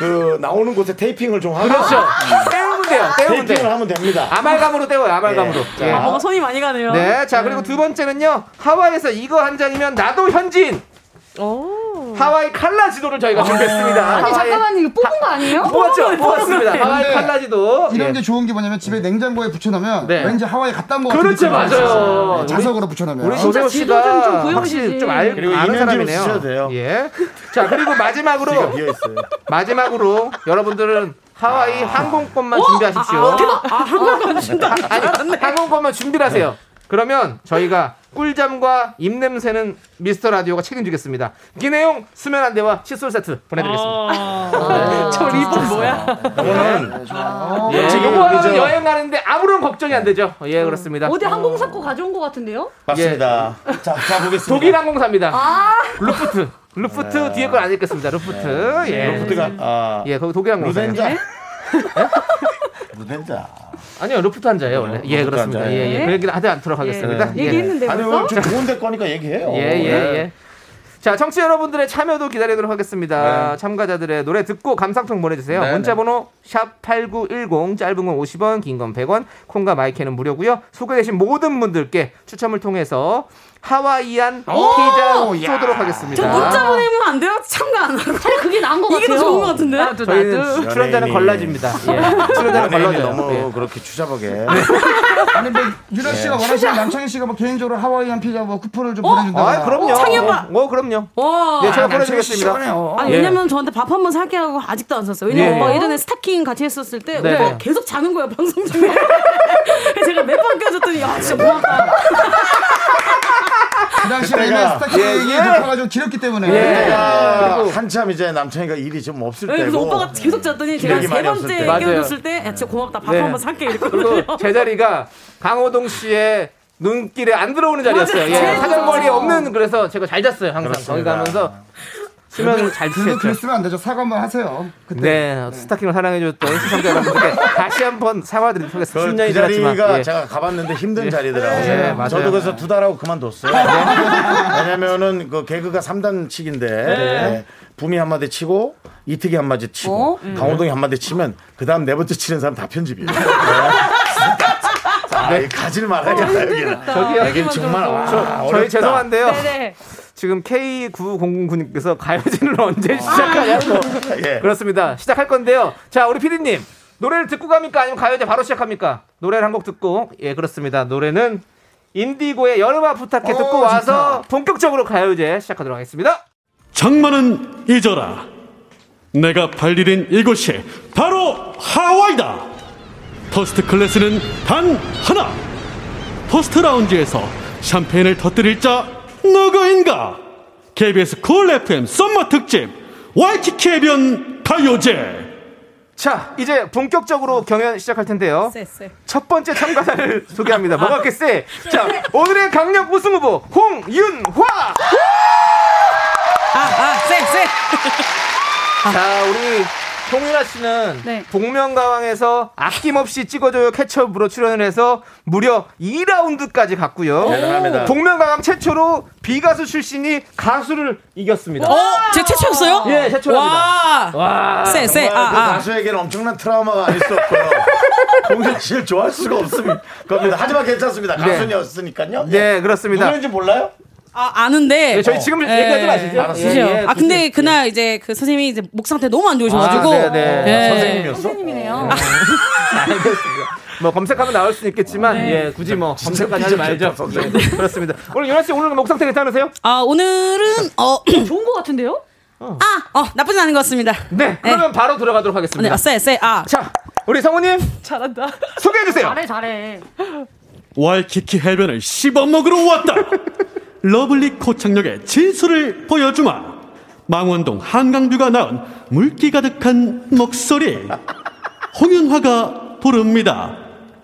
그 나오는 곳에 테이핑을 좀 하고 그렇죠. 때우면 돼요. 때우면 테이핑을 돼. 하면 됩니다. 아말감으로 때워요. 아말감으로. 예. 예. 아, 뭔가 손이 많이 가네요. 네, 자 그리고 두 번째는요 하와이에서 이거 한 장이면 나도 현지인 오. 하와이 칼라 지도를 저희가 준비했습니다. 아니 하와이- 잠깐만요 이거 뽑은 거 아니에요? 뽑았죠, 뽑았습니다. 하와이 칼라 지도. 이런 예. 게 좋은 게 뭐냐면 집에 냉장고에 붙여놓으면 네. 왠지 하와이 갔다 온것 같은 그렇죠, 느낌이 맞아요. 자석으로 붙여놓으면. 우리 진짜 조세호 씨가. 확실히 좀 알, 그리고 아는 사람이네요. 돼요. 예. 자 그리고 마지막으로. 마지막으로 여러분들은 하와이 항공권만 준비하십시오. 아, 한국어 준다. 아니 항공권만 준비를 하세요. 그러면 저희가 꿀잠과 입냄새는 미스터 라디오가 책임지겠습니다. 이 내용 수면 안대와 칫솔 세트 보내드리겠습니다. 저 리본 뭐야? 이거는 예, 지금 요거는 우리 저- 여행 가는데 아무런 걱정이 안 되죠. 예, 그렇습니다. 어디 항공사 거 가져온 거 같은데요? 맞습니다. 자, 자 보겠습니다. 독일 항공사입니다. 루프트. 루프트 뒤에 걸 안 읽겠습니다. 루프트. 예. 루프트가 아 예, 거기 독일 항공사. 루덴자. 루덴자. 아니요, 루프트 한자예요, 원래. 예, 루프트 그렇습니다. 한자예요. 예, 예. 그 얘기는 하지 않도록 하겠습니다. 예. 얘기했는데 아니 벌써? 오늘 좀 좋은 데 거니까 얘기해요. 예, 예, 예. 자, 청취자 여러분들의 참여도 기다리도록 하겠습니다. 네. 참가자들의 노래 듣고 감상평 보내주세요. 네, 문자번호 샵8910, 짧은 건 50원, 긴 건 100원, 콩과 마이K는 무료고요. 소개되신 모든 분들께 추첨을 통해서 하와이안 피자 쏘도록 하겠습니다. 저 문자 보내면 안 돼요? 참가 안 하고. 차라리 그게 나은 거 이게 더 같아요. 좋은 것 같은데? 나도 저희는 나도. 출연자는 걸라집니다. 예. 출연자는 연예인이 걸러져요. 너무 예. 그렇게 추잡하게. 아니 뭐 유라 씨가 원하시는 남창희 씨가 뭐 개인적으로 하와이안 피자 뭐 쿠폰을 좀 보내준다. 아, 그럼요. 창희 오빠. 어, 그럼요. 와. 네, 제가 씨 보내드리겠습니다. 시원해요. 아니 예. 왜냐면 저한테 밥 한 번 사게 하고 아직도 안 샀어요. 왜냐면 예. 예전에 스타킹 같이 했었을 때 네. 오빠 계속 자는 거예요 방송 중에. 제가 몇 번 껴줬더니 야 진짜 고맙다. 그 당시 에 그때가- 스타킹이 높아가 좀 길었기 때문에. 예. 내가 한참 이제 남창이가 일이 좀 없을 네, 때고. 그래서 오빠가 계속 잤더니 제가 세 많이 없을 번째. 껴줬을 때 야, 진짜 고맙다 밥 네. 한번 살게 이랬거든요. 그리고 제 자리가 강호동 씨의 눈길에 안 들어오는 자리였어요. 예. 사정거리 없는 그래서 제가 잘 잤어요. 항상 거기 가면서 수면을 잘 그래도 취했죠. 그랬으면 안 되죠. 사과 한번 하세요. 그때. 네, 스타킹을 사랑해줬던 시청자 여러분들께 다시 한번 사과드리도록 하겠습니다. 그, 10년이 그 지났지만. 자리가 예. 제가 가봤는데 힘든 자리더라고요. 네, 맞아요. 저도 그래서 두 달하고 그만뒀어요. 왜냐면은 그 개그가 3단씩인데 네. 붐이 한마디 치고 이특이 한마디 치고 강호동이 한마디 치면 그 다음 네 번째 치는 사람 다 편집이에요. 아, 이 가지를 말아야겠다 여기는. 저기요. 여기는 정말 와, 저. 저희 죄송한데요. 네네. 지금 K9009님께서 가요진을 언제 시작하냐고. 예. 그렇습니다. 시작할 건데요. 자, 우리 피디님. 노래를 듣고 갑니까? 아니면 가요제 바로 시작합니까? 노래를 한 곡 듣고. 예, 그렇습니다. 노래는 인디고의 여름아 부탁해 듣고 오, 와서 본격적으로 가요제 시작하도록 하겠습니다. 장마는 잊어라. 내가 발디딘 이곳이 바로 하와이다. First class는 단 하나. First 라운지에서 샴페인을 터뜨릴 자 누구인가? KBS 쿨 FM summer 특집 와이키키 해변 가요제. 자, 이제 본격적으로 경연 시작할 텐데요. 쎄 쎄. 첫 번째 참가자를 소개합니다. 뭐가 그렇게 세? 자, 오늘의 강력 우승 후보 홍윤화. 아, 아, 쎄 쎄. 자, 우리 홍윤아 씨는 네. 복면가왕에서 아낌없이 찍어줘요 캐첩으로 출연을 해서 무려 2라운드까지 갔고요. 대단합니다. 복면가왕 최초로 비가수 출신이 가수를 이겼습니다. 어, 제 최초였어요? 예, 최초랍니다. 와. 와. 쎄쎄. 정말 그 아, 아. 가수에게는 엄청난 트라우마가 아닐 수 없고요. 홍윤 씨를 좋아할 수가 없습니다. 겁니다. 하지만 괜찮습니다. 가수였으니까요. 네, 그렇습니다. 누구인지 몰라요? 아, 아는데. 예, 저희 지금 예. 얘기하지 마시죠. 알았어요. 그죠? 예, 예, 아 근데 그때- 그날 이제 그 선생님이 이제 목 상태 너무 안 좋으셔가지고 아, 네, 네. 예. 선생님이었어? 선생님이네요. 알겠습니다. 뭐 검색하면 나올 수 있겠지만 예 굳이 뭐 검색까지 하지 말죠. 선생님. 네, 그렇습니다. 오늘 윤아 씨 오늘 목 상태 괜찮으세요? 아 오늘은 어, 좋은 것 같은데요? 아, 어 나쁘진 않은 것 같습니다. 네. 그러면 바로 들어가도록 네, 하겠습니다. 아, 쎄, 쎄, 아. 자, 우리 성우님 잘한다. 소개해 주세요. 잘해 잘해. 와이키키 해변을 씹어 먹으러 왔다. Lovely 코창력의 진수를 보여주마. 망원동 한강 view가 낳은 물기 가득한 목소리. 홍윤화가 부릅니다.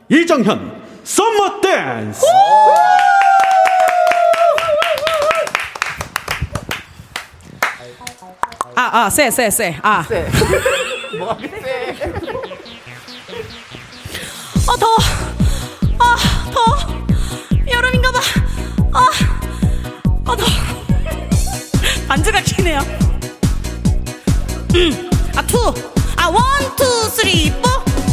이정현 Summer Dance. 아, 아, 쎄, 쎄, 쎄, 아. 네. 뭐가 세? 아, 더워. 아, 더워. 여름인가 봐. 아, 아, 더워. 반지가 기네요. 음, 아, two. 아, one, two, three, four.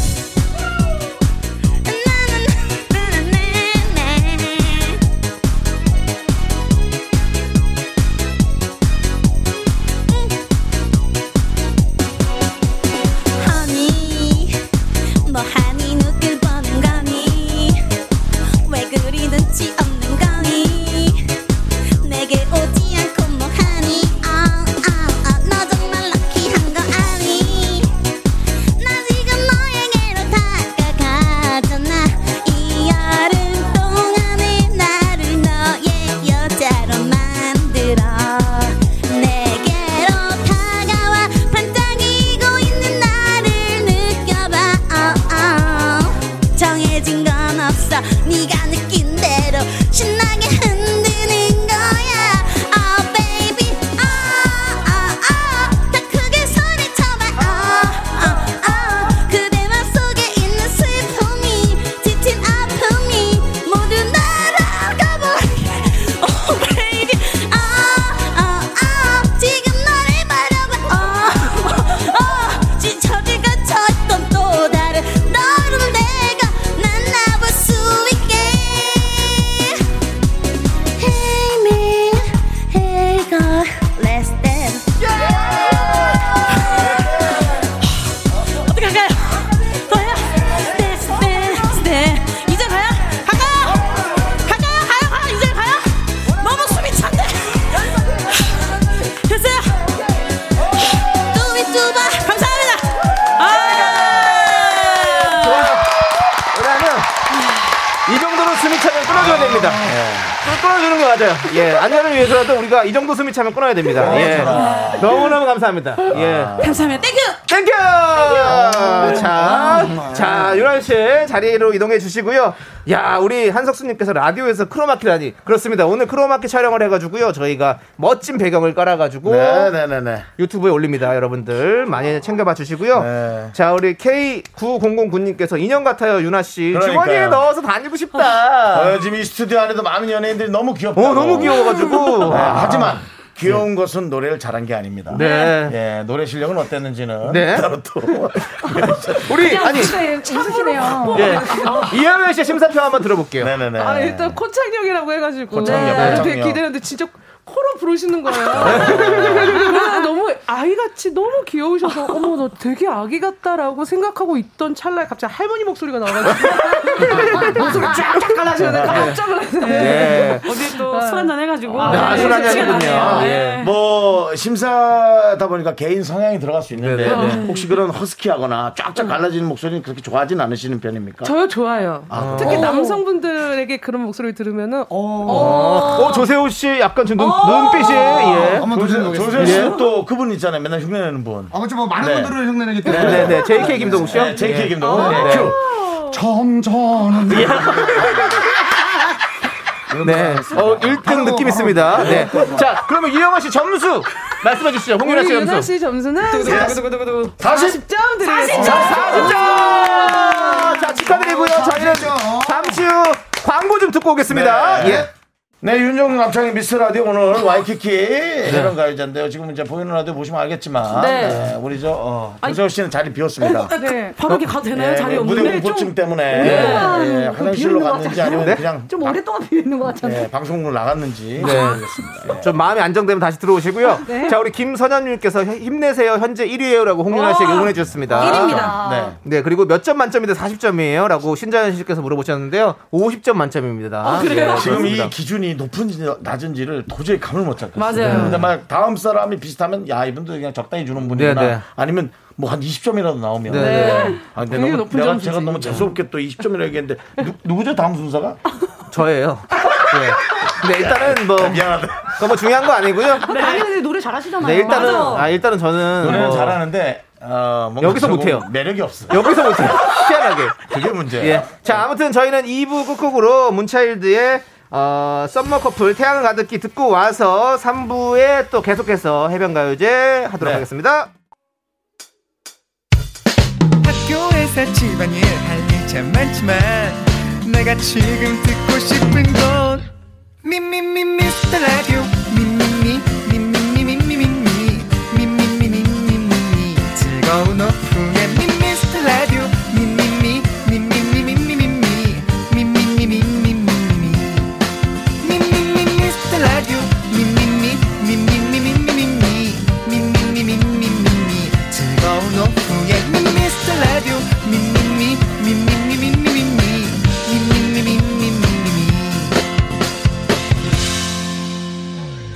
이 차면 끊어야 됩니다. 예. 너무너무 감사합니다. 예. 감사합니다. Thank you. Thank you! 자, 자, 유란 씨 자리로 이동해 주시고요. 야, 우리 한석수님께서 라디오에서 크로마키라니. 그렇습니다. 오늘 크로마키 촬영을 해가지고요. 저희가 멋진 배경을 깔아가지고 네네네네. 유튜브에 올립니다. 여러분들 많이 챙겨봐 주시고요. 네. 자, 우리 K9009님께서 인형 같아요, 유나 씨. 그러니까요. 주머니에 넣어서 다니고 싶다. 어, 지금 이 스튜디오 안에도 많은 연예인들이 너무 귀엽다. 어, 너무 귀여워가지고. 네, 하지만 귀여운 것은 노래를 잘한 게 아닙니다. 네. 예, 노래 실력은 어땠는지는 네. 따로 또 우리 아니 웃으시네요. 예. 이하연 씨의 심사표 한번 들어볼게요. 네네네. 아, 일단 코창력이라고 해가지고. 코창력, 네, 코창력. 되게 기대했는데 진짜 코로 부르시는 거예요. 그래서 너무 아이같이 너무 귀여우셔서 어머 너 되게 아기 같다라고 생각하고 있던 찰나에 갑자기 할머니 목소리가 나와가지고 목소리 쫙쫙 갈라지는데 깜짝 놀랐어요. 예. 어디 또 술 한잔 해가지고. 아, 술 한잔이군요. 예. 뭐 심사다 보니까 개인 성향이 들어갈 수 있는데 네, 네, 혹시 그런 허스키하거나 쫙쫙 갈라지는 목소리는 그렇게 좋아하진 않으시는 편입니까? 저요 좋아요. 아, 특히 남성분들에게 그런 목소리 들으면은 어, 조세호 씨 약간 지금 눈, 눈빛이 예. 한번 도전해보겠습니다. 조세호 씨는 또 그분 있잖아요. 맨날 흉내내는 분. 아무튼 뭐 많은 네. 분들을 흉내내기 때문에 네, 네. JK 김동욱 씨요? 네, JK 예. 김동욱. 네, 네. 네. 큐. 점점은 네. 어, 1등 느낌 있습니다. 네. 자, 그러면 이영아 씨 점수 말씀해 주시죠. 홍윤아 우리 씨 유나 점수. 씨 점수는 40. 40점 드리겠습니다. 40점! 자, 축하드리고요. 저희는 잠시 후 광고 좀 듣고 오겠습니다. 네. 예. 네, 윤정수 남창희 미스 라디오 오늘 와이키키 해변 가요제인데요. 지금 이제 보이는 라디오 보시면 알겠지만, 네. 네, 우리 저, 어, 조세호 씨는 자리 비었습니다. 네. 바로 이렇게 가도 되나요? 예, 자리 뭐 무대 없는데 공포증 좀, 때문에 네. 예, 화장실로 비웃는 것 갔는지 아니면 네? 그냥 좀 오랫동안 비어 있는 것 같잖아요. 예, 방송으로 나갔는지 네. 모르겠습니다. 좀 마음이 안정되면 다시 들어오시고요. 자, 우리 김선현님께서 힘내세요. 현재 1위에요라고 홍윤아 씨에게 응원해 주셨습니다. 1위입니다. 네. 네, 그리고 몇 점 만점인데 40점이에요? 라고 신자연 씨께서 물어보셨는데요. 50점 만점입니다. 아, 그래요? 네, 지금. 이 높은지 낮은지를 도저히 감을 못 잡겠어요. 맞아요. 근데 막 다음 사람이 비슷하면 야 이분도 그냥 적당히 주는 분이구나. 네, 네. 아니면 뭐 한 20점이라도 나오면. 네, 네. 아, 근데 너무 높은 내가. 제가 너무 재수없게 또 20점이라고 얘기했는데 누, 누구죠 다음 순서가? 저예요. 네. 근데 일단은 뭐, 미안하다. 그거 뭐 중요한 거 아니고요. 아니 근데 노래 잘하시잖아요. 네, 일단은, 맞아. 아, 일단은 저는. 노래는 뭐 잘하는데 어, 여기서 못해요. 매력이 없어. 여기서 못해요. 희한하게. 그게 문제야. 예. 자, 아무튼 저희는 2부 끝곡으로 문차일드의 어, 썸머 커플 태양을 가득히 듣고 와서 3부에 또 계속해서 해변가요제 하도록 네. 하겠습니다. 학교에서 집안일 할일참 많지만 내가 지금 듣고 싶은 건 미미미 미스터 라디오 미미미 미미미 미미미 미미미 미미미 즐거운 오후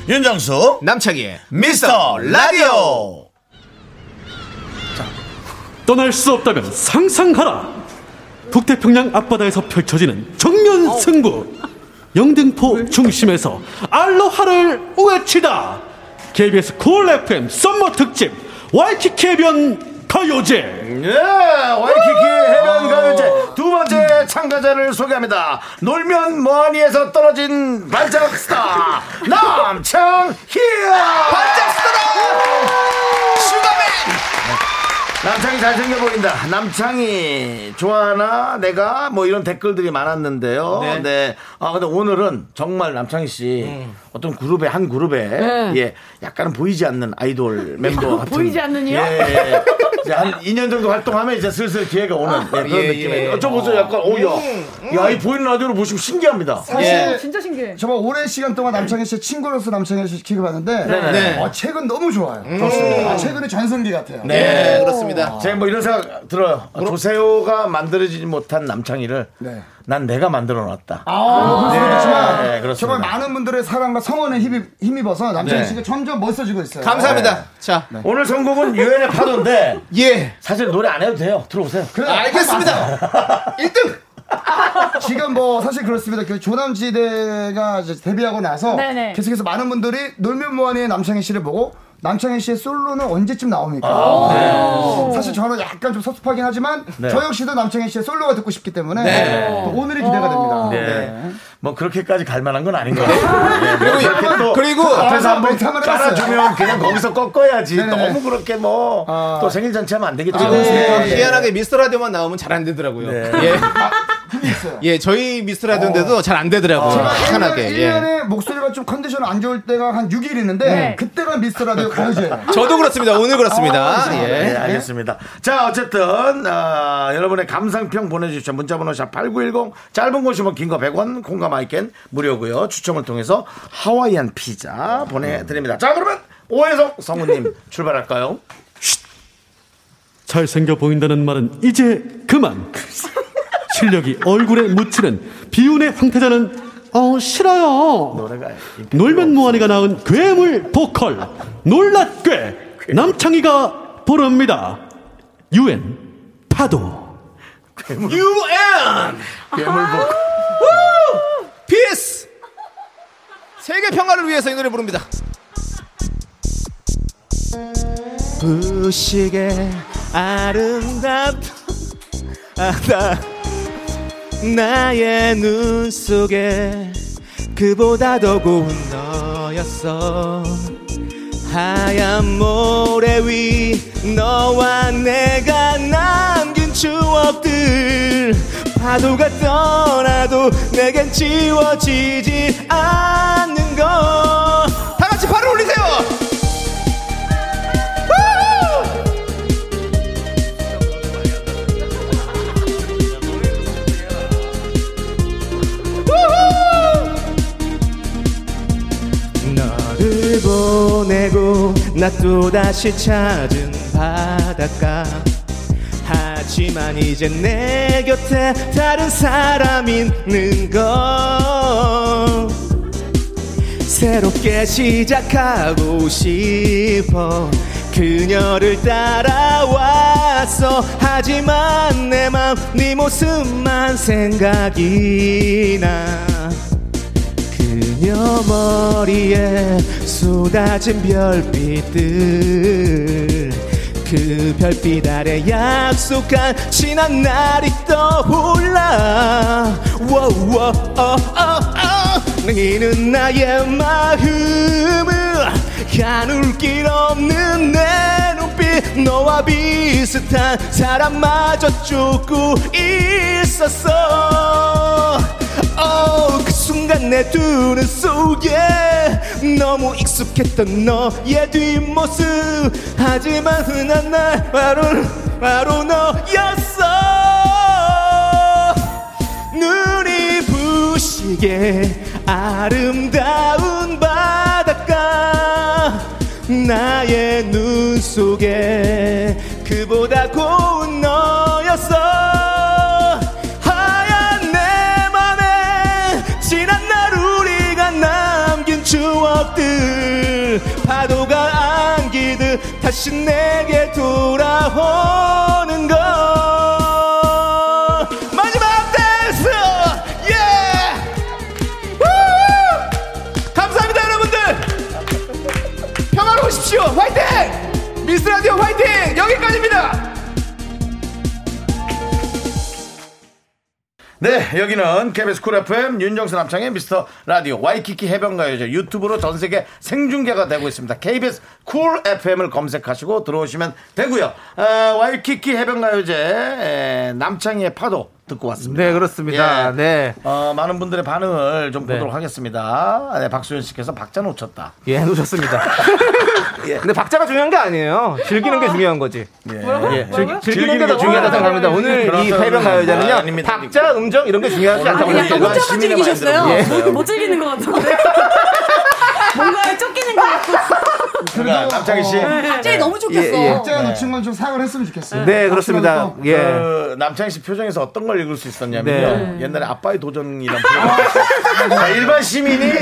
윤정수 남창희의 미스터 라디오. 떠날 수 없다면 상상하라. 북태평양 앞바다에서 펼쳐지는 정면 승부. 영등포 중심에서 알로하를 외치다. KBS 쿨 FM summer 특집 와이키키 해변 가요제. 예, 와이키키 해변 가요제 두 번째 참가자를 소개합니다. 놀면 뭐하니에서 떨어진 발작 스타 남창희. 스 남창이 잘생겨 보인다. 남창이 좋아하나 내가 뭐 이런 댓글들이 많았는데요. 네. 네. 아 근데 오늘은 정말 남창희 씨 어떤 그룹의 한 그룹에 네. 예 약간은 보이지 않는 아이돌 멤버 같은 보이지 않는이요? 예, 예. 이제 한 2년 정도 활동하면 이제 슬슬 기회가 오는 예, 그런 예, 느낌이에요. 예. 어, 저 보세요. 약간 오야. 야, 이 보이는 라디오로 보시면 신기합니다. 사실 예. 진짜 신기해. 정말 오랜 시간 동안 남창희 씨 친구로서 남창희 씨 취급하는데 네. 어, 책은 너무 좋아요. 좋습니다. 아, 최근에 전성기 같아요. 네, 그렇습니다. 제가 뭐 이런 생각 들어요. 조세호가 만들어지지 못한 남창희를 네. 난 내가 만들어 놨다. 아, 수도 있지만 네, 그렇습니다. 정말 많은 분들의 사랑과 성원에 힘입, 힘입어서 남창희 네. 씨가 점점 멋져지고 있어요. 감사합니다. 자, 오늘 선곡은 유엔의 파도인데 예. 사실 노래 안 해도 돼요. 들어보세요. 그래, 알겠습니다. 1등! 지금 뭐 사실 그렇습니다. 그 조남지대가 데뷔하고 나서 네네. 계속해서 많은 분들이 놀면 뭐하니의 남창희 씨를 보고 남창희 씨의 솔로는 언제쯤 나옵니까? 아, 네. 사실 저는 약간 좀 섭섭하긴 하지만 네. 저 역시도 남창희 씨의 솔로가 듣고 싶기 때문에 네. 또 오늘이 기대가 됩니다. 네. 뭐 그렇게까지 갈 만한 건 아닌 것 같아요. 네, 뭐 그렇게 또 그리고 앞에서 아, 한번. 깔아주면 그냥 거기서 꺾어야지. 네네. 너무 그렇게 뭐또 아. 생일 잔치하면 안 되겠죠. 그리고 네. 희한하게 미스터 라디오만 나오면 잘 안 되더라고요. 네. 예. 있어요. 예, 저희 미스터 라디오인데도 잘안 되더라고요. 제가 희한하게. 1년, 예. 에 목소리가 좀 컨디션 안 좋을 때가 한 6일 있는데 그때가 미스터라디오 가요제예요. 저도 그렇습니다. 오늘 그렇습니다. 아, 예. 네, 알겠습니다. 자, 어쨌든, 아, 여러분의 감상평 보내주십시오. 문자번호 샵8910, 짧은 곳이면 긴 거 100원, 공감 아이캔 무료고요 추첨을 통해서 하와이안 피자 보내드립니다. 자, 그러면 오해성 성우님 출발할까요? 잘생겨 보인다는 말은 이제 그만. 실력이 얼굴에 묻히는 비운의 황태자는 어 싫어요. 노래가 놀면 뭐하니가 낳은 괴물 보컬 놀랐괴 남창희가 부릅니다. 유엔 파도. UN! 괴물복. 피스! 세계 평화를 위해서 이 노래 부릅니다. 부시게 아름답다 나의 눈 속에 그보다 더 고운 너였어. 하얀 모래 위 너와 내가 남긴 추억들. 파도가 떠나도 내겐 지워지지 않는 거다 같이 발을 올리세요 보내고 나 또다시 찾은 바닷가. 하지만 이제 내 곁에 다른 사람 있는 거. 새롭게 시작하고 싶어 그녀를 따라왔어. 하지만 내 맘 네 모습만 생각이 나 그녀 머리에 쏟아진 별빛들. 그 별빛 아래 약속한 지난 날이 떠올라. 워워 너희는 나의 마음을 가눌 길 없는 내 눈빛. 너와 비슷한 사람마저 쫓고 있었어 어, 그 순간 내 두 눈 속에 너무 익숙했던 너의 뒷모습. 하지만 흔한 날 바로 바로 너였어. 눈이 부시게 아름다운 바닷가. 나의 눈 속에 그보다 고운 너 파도가 안기듯 다시 내게 돌아오는 거 마지막 댄스! 예! 우! 감사합니다 여러분들! 평화로우십시오. 화이팅! 미스라디오 화이팅! 여기까지입니다 네, 여기는 KBS 쿨 FM 윤정수 남창희의 미스터 라디오 와이키키 해변가요제 유튜브로 전 세계 생중계가 되고 있습니다. KBS 쿨 FM을 검색하시고 들어오시면 되고요. 어, 와이키키 해변가요제 에, 남창희의 파도 듣고 왔습니다. 네 그렇습니다 예. 네 어, 많은 분들의 반응을 좀 네. 보도록 하겠습니다. 네, 박수현 씨께서 박자 놓쳤다. 예, 놓쳤습니다. 근데 박자가 중요한 게 아니에요. 즐기는 게 중요한 거지. 예. 예, 즐, 즐기는 게게더 중요하다 생각합니다. 오늘 이. 아, 아닙니다. 박자, 음정 이런 게 중요하지 않다고 그냥 일반 혼자만 즐기셨어요? 보였어요. 못 즐기는 것 같은데. 뭔가에 쫓기는 것 같고. 그러니까 남창희 씨. 갑자기 너무 좋겠어. 예, 예. 박자가 놓친 건좀 사과를 했으면 좋겠어요. 네, 그렇습니다. 예. 그 남창희 씨 표정에서 어떤 걸 읽을 수 있었냐면요. 네. 옛날에 아빠의 도전이란 프로그램. 자, 일반 시민이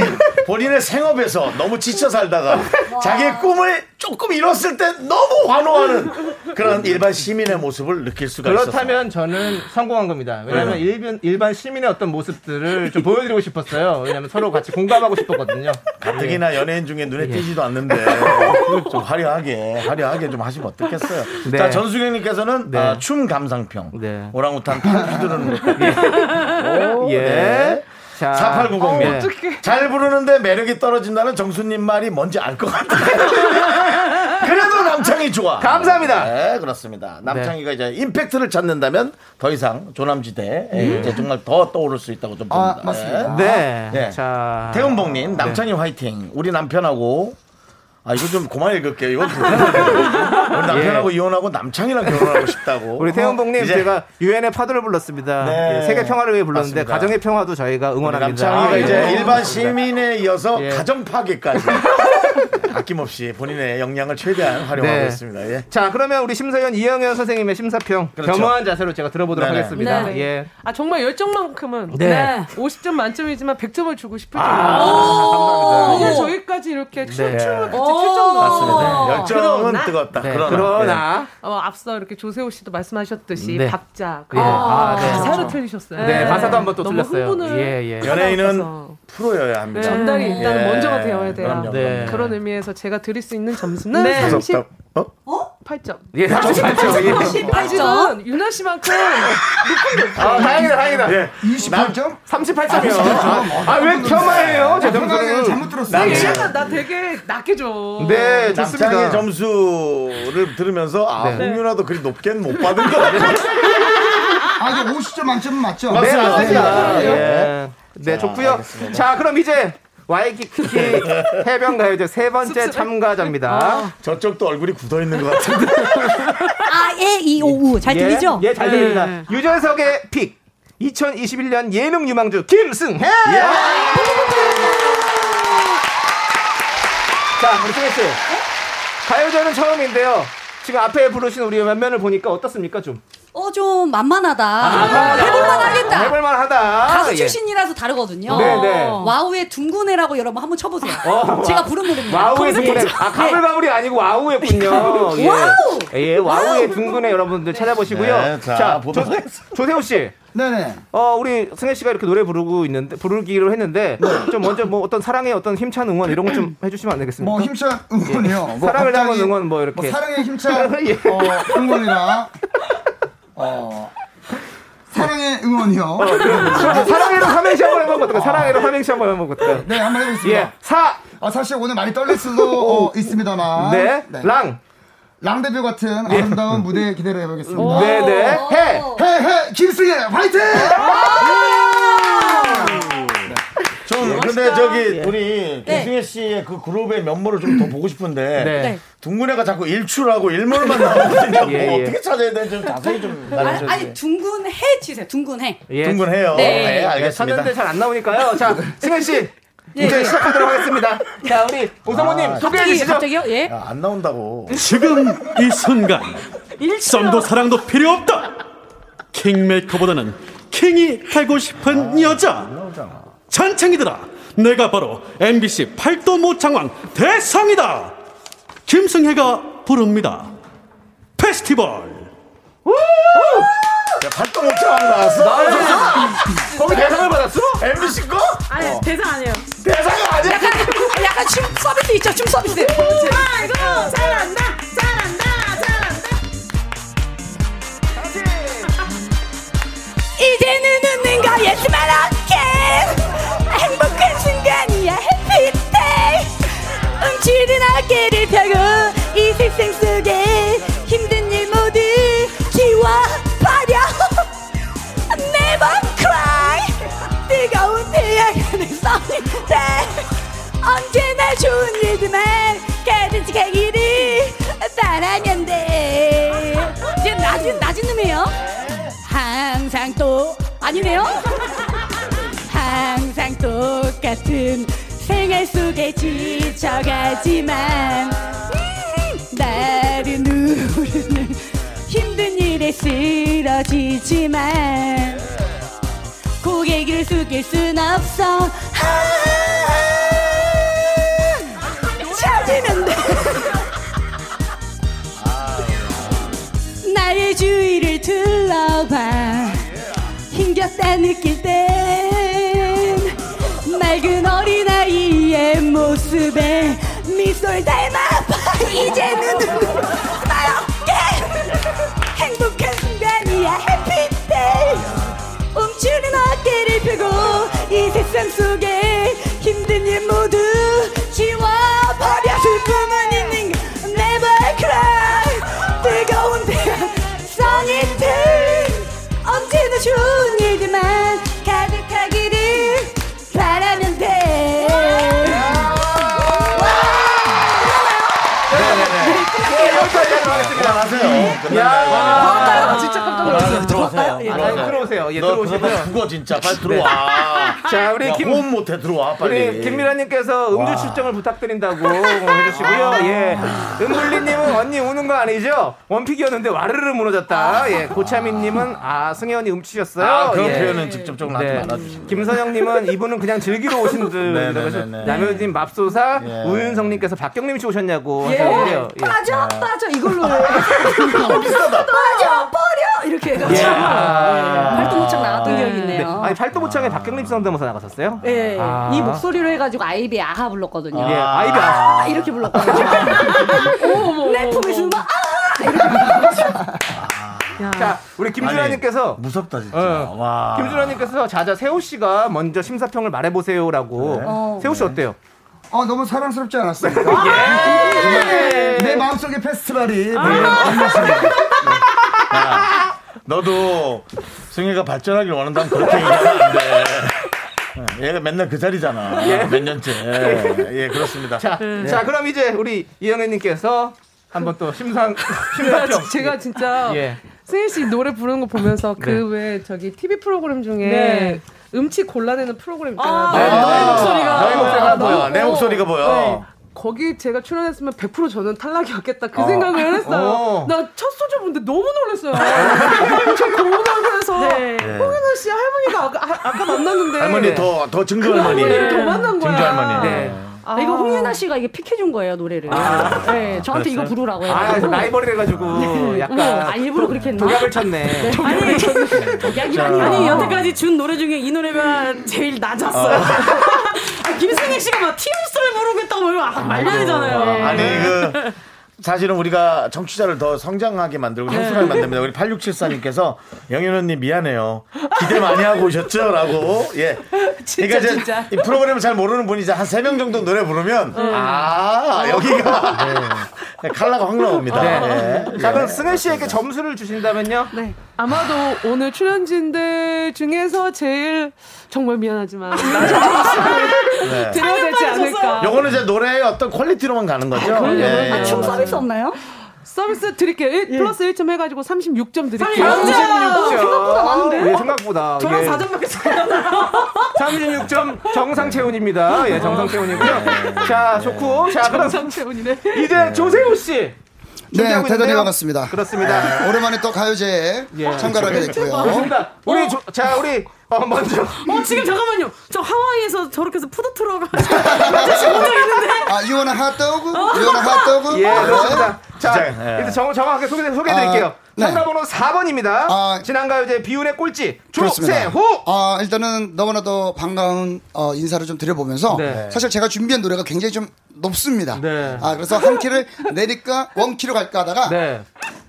본인의 생업에서 너무 지쳐 살다가 자기의 꿈을 조금 이뤘을 때 너무 환호하는 그런 일반 시민의 모습을 느낄 수가 있어요. 그렇다면 저는 성공한 겁니다. 왜냐하면 왜요? 일반, 일반 시민의 어떤 모습들을 좀 보여드리고 싶었어요. 왜냐하면 서로 같이 공감하고 싶었거든요. 가뜩이나 연예인 중에 눈에 예. 띄지도 않는데 좀 화려하게 화려하게 좀 하시면 어떻겠어요. 네. 자 전수경님께서는 네. 아, 춤 감상평 네. 오랑우탄 팔 휘두르는 것. 예. 네. 자, 4890님. 예. 잘 부르는데 매력이 떨어진다는 정수님 말이 뭔지 알 것 같아요. 그래도 남창이 좋아. 감사합니다. 네, 그렇습니다. 남창이가 이제 임팩트를 찾는다면 더 이상 조남지대 에 이제 정말 더 떠오를 수 있다고 좀 봅니다. 아, 맞습니다. 네. 네. 자. 태훈봉님, 남창이 화이팅. 우리 남편하고 아 이거 좀 그만 읽을게요. 이건. 우리 남편하고 이혼하고 남창이랑 결혼하고 싶다고. 우리 태훈봉님 이제 제가 유엔의 파도를 불렀습니다. 네. 예, 세계 평화를 위해 불렀는데 맞습니다. 가정의 평화도 저희가 응원합니다. 남창이가 아, 이제 예. 일반 시민에 이어서 예. 가정 파괴까지 아낌없이 본인의 역량을 최대한 활용하고 네. 있습니다. 예. 자, 그러면 우리 심사위원 이영현 선생님의 심사평 그렇죠. 겸허한 자세로 제가 들어보도록 네네. 하겠습니다. 네. 예. 아 정말 열정만큼은 네. 50점 만점이지만 100점을 주고 싶을 아, 정도로 감사합니다. 오늘 저희까지 이렇게 출- 네. 춤을 같이 오. 출 정도로 맞습니다. 열정은 그러나- 뜨겁다. 네, 그러나, 그러나 어, 앞서 이렇게 조세호 씨도 말씀하셨듯이 네. 박자 예. 아, 네. 가사로 틀리셨어요. 네, 가사도 한번 또 틀렸어요. 흥분을 예, 예. 예. 연예인은. 프로여야 합니다. 네. 전달이 일단 예. 먼저가 되어야 돼요. 그럼요, 네. 그럼요. 그런 의미에서 제가 드릴 수 있는 점수는 네. 38점. 어? 예, 38점. 아직은 윤아 씨만큼 아, 다행이다, 다행이다. 예. 28점? 38점이요. 아, 왜 폄하해요? 제 점수는. 잘못 들었어요. 나, 남- 얘가 나 되게 낮게 줘. 네, 좋습니다. 남창의 점수를 들으면서 아 네. 홍윤아도 그리 높게는 못 받은 것 같아요. 아, 이거 50점 만점은 맞죠? 네, 맞습니다. 맞습니다. 네. 예. 네, 좋고요. 자, 그럼 이제 와이키키 해변 가요제 세 번째 참가자입니다. 저쪽도 얼굴이 굳어 있는 것 같은데. 아, 예, 이, 오, 우. 잘 예, 들리죠? 예, 잘 들립니다. 네. 유재석의 픽. 2021년 예능 유망주 김승혜. 자, 우리 승혜 씨. 가요제는 처음인데요. 지금 앞에 부르신 우리 면면을 보니까 어떻습니까, 좀? 어, 좀 만만하다. 아, 해볼만 하겠다. 해볼만 하다. 가수 예. 출신이라서 다르거든요. 네, 네. 와우의 둥근해라고 여러분 한번 쳐보세요. 어, 제가 부른 노래입니다. 와우의. 둥근해. 아, 가물가물이 아니고 와우였군요. 예. Wow! 예, 와우의 둥근해 여러분들 찾아보시고요. 네, 자, 보도록 조, 하겠습니다. 조세호 씨. 네네. 어, 우리 승혜 씨가 이렇게 노래 부르고 있는데, 부르기로 했는데, 좀 먼저 뭐 어떤 사랑의 어떤 힘찬 응원 이런 거좀 해주시면 안 되겠습니까? 뭐 힘찬 응원이요. 뭐 사랑을 갑자기 담은 응원 뭐 이렇게. 뭐 사랑의 힘찬 예. 어, 응원이라 어 사랑의 응원이요. 그럼 사랑해로 삼행시 한번 해보면 어떨까요? 사랑해로 삼행시 한번 해보면 어떨까요? 네, 한번 해보겠습니다. 예. 사, 아, 사실 오늘 많이 떨릴 수도 어, 있습니다만. 네, 랑, 랑데뷔 같은 아름다운 무대 기대를 해보겠습니다. 네, 네, 해. 헤헤 김승혜 화이팅! 좀 근데 저기 우리 김승혜 씨의 그 그룹의 면모를 좀 더 보고 싶은데 네. 둥근애가 자꾸 일출하고 일몰만 나오거든요. 예, 뭐 예. 어떻게 찾아야 되는지 좀 자세히 좀 아니, 알려주세요. 아니, 둥근 해 치세요. 둥근 해. 예. 둥근해요. 네. 네, 알겠습니다. 찾는데 잘 안 나오니까요. 자, 승혜 씨. 이제 시작하도록 하겠습니다. 자, 우리 오성호님 아, 소개해 갑자기, 주시죠. 갑자기요? 예. 야, 안 나온다고. 지금 이 순간 썸도 사랑도 필요 없다 킹메이커보다는 킹이 되고 싶은 여자 잔챙이들아 내가 바로 MBC 팔도 모창왕 대상이다 김승혜가 부릅니다 페스티벌 야, 활동 못창 나왔어? 거기 대상을 받았어? MBC 거? 아니 대상 아니에요. 대상이 아니야? 약간, 약간 춤 서비스 있죠? 춤 서비스. 아이고 잘한다 잘한다 잘한다. 이제는 웃는 거였으면 오케이 행복한 순간이야 해피데이 움츠린 어깨를 펴고 이 세상 속에 힘든 일 모두 지워버려. Never cry. 뜨거운 태양을 쏘는데 언제나 좋은 일들만 가득하기를 바라면 돼. 이제 낮은 낮은 놈이에요? 항상 또 아니네요. 항상 똑같은 생활 속에 지쳐가지만. 음, 나를 누르는 힘든 일에 쓰러지지만. 고개를 숙일 순 없어. 하아, 찾으면 돼 나의 주위를 둘러봐. 힘겹다 느낄 때. 맑은 어린아이의 모습에 미소를 닮아봐 이제는 나였게 행복한 순간이야. 해피데이. 움츠린 어깨를 펴고 이 세상 속에 그만 아, 들어오세요. 예. 그러다 죽어 진짜. 빨리 들어와. 자, 우리 야, 김- 호흡 못해 들어와 빨리. 우리 김미라님께서 음주 와. 출정을 부탁드린다고 해주시고요. 예. 은블리님은 언니 우는 거 아니죠? 원픽이었는데 와르르 무너졌다. 예. 고차민님은 아 언니 음치셨어요. 아, 그런 예. 표현은 직접적으로 하지 말아주시고. 김선영님은 이분은 그냥 즐기러 오신 네, 분이라고 네, 네, 네. 남효진 맙소사 예. 우윤성님께서 박경림 씨 오셨냐고 예. 하셨는데요. 예. 빠져 빠져 이걸로 비싸다. 빠져 버려 이렇게 해가지고 예. 예. 발동무창 나왔던 기억이 네. 있네요. 아니 팔도모창에 박경림 씨 성대모사 나갔었어요? 예, 아. 이 목소리로 해가지고 아이비 아하 불렀거든요. 예, 아이비 아하. 아, 이렇게 불렀거든요. 내 품에 숨어 자, 우리 김준하님께서 무섭다 진짜. 어. 와. 김준하님께서 자자 세호 씨가 먼저 심사평을 말해보세요라고. 어. 세호 씨 어때요? 어, 너무 사랑스럽지 않았어요? 예. 내 마음속의 페스티벌이 아. 야, 너도 승희가 발전하길 원한다면 그렇게 얘기하면 안 돼. 얘가 맨날 그 자리잖아. 예. 몇 년째. 예, 그렇습니다. 자, 예. 자 그럼 이제 우리 이영애님께서 한번 또 심상 심사평. 제가 진짜 예. 승희 씨 노래 부르는 거 보면서 그 네. 외 저기 TV 프로그램 중에 네. 음치 골라내는 프로그램 있잖아요. 아, 네, 너의 네. 목소리가 너의 목소리가 아, 보여. 내 목소리가 보여. 네. 거기 제가 출연했으면 100% 저는 탈락이었겠다 그 어. 생각을 했어요. 어. 나첫 소절 보는데 너무 놀랐어요. 저 고문하면서 네. 홍윤아 씨 할머니가 아까, 아, 까 만났는데 할머니 더, 더 증조 할머니. 할머니를 더 만난 거야. 증조 할머니. 네. 아. 이거 홍윤아 씨가 이게 픽해준 거예요 노래를. 네, 저한테 이거 부르라고 아, 해가지고. 라이벌이 해가지고 약간 어머, 아 일부러 그렇게 했나? 독약을 쳤네. 아니, 독약이 아니, 아니 여태까지 준 노래 중에 이 노래가 제일 낮았어요. 아, 김승희 씨가 막 티우스를 부르겠다고 막 아, 말년이잖아요. 아니, 그, 사실은 우리가 정치자를 더 성장하게 만들고 성숙하게 만듭니다. 우리 8674님께서 영현 언니 미안해요. 기대 많이 하고 오셨죠? 라고. 예. 진짜, 이제 진짜. 이 프로그램을 잘 모르는 분이 이제 한세명 정도 노래 부르면 아, 여기가 네, 칼라가 확 나옵니다. 네. 예. 자, 그럼 승혜 씨에게 점수를 주신다면요? 네. 아마도 오늘 출연진들 중에서 제일 정말 미안하지만 네. 드려야 되지 않을까. 요거는 이제 노래의 어떤 퀄리티로만 가는 거죠. 그럼요. 예, 예. 아, 춤 서비스 없나요? 서비스 드릴게요. 일- 플러스 1점 해가지고 36점 드릴게요. 36점. 생각보다 많은데? 예, 생각보다. 저랑 예. 4점밖에 차이 안 나요. 36점 정상 체온입니다. 예, 정상 체온이고요. 자, 좋고. 자, 그럼 정상 체온이네. 이제 조세호 씨. 네, 대단히? 반갑습니다. 그렇습니다. 네, 오랜만에 또 가요제에 예. 참가를 하게 됐고요. 우리 조- 자, 우리 어, 먼저 어, 지금 잠깐만요. 저 하와이에서 저렇게 해서 푸드 트럭 아저씨 본적 있는데. 아, 이거는 핫도그? 이거는 핫도그? 예, 네. 그렇습니다. 자, 진짜, 예. 일단 정, 정확하게 소개, 소개해드릴게요. 아, 네. 참가번호 4번입니다. 아, 지난가요제 비운의 꼴찌. 조세호! 아, 일단은 너무나도 반가운 어, 인사를 좀 드려보면서 네. 사실 제가 준비한 노래가 굉장히 좀 높습니다. 네. 아, 그래서 한 키를 내릴까 원 키로 갈까 하다가 네.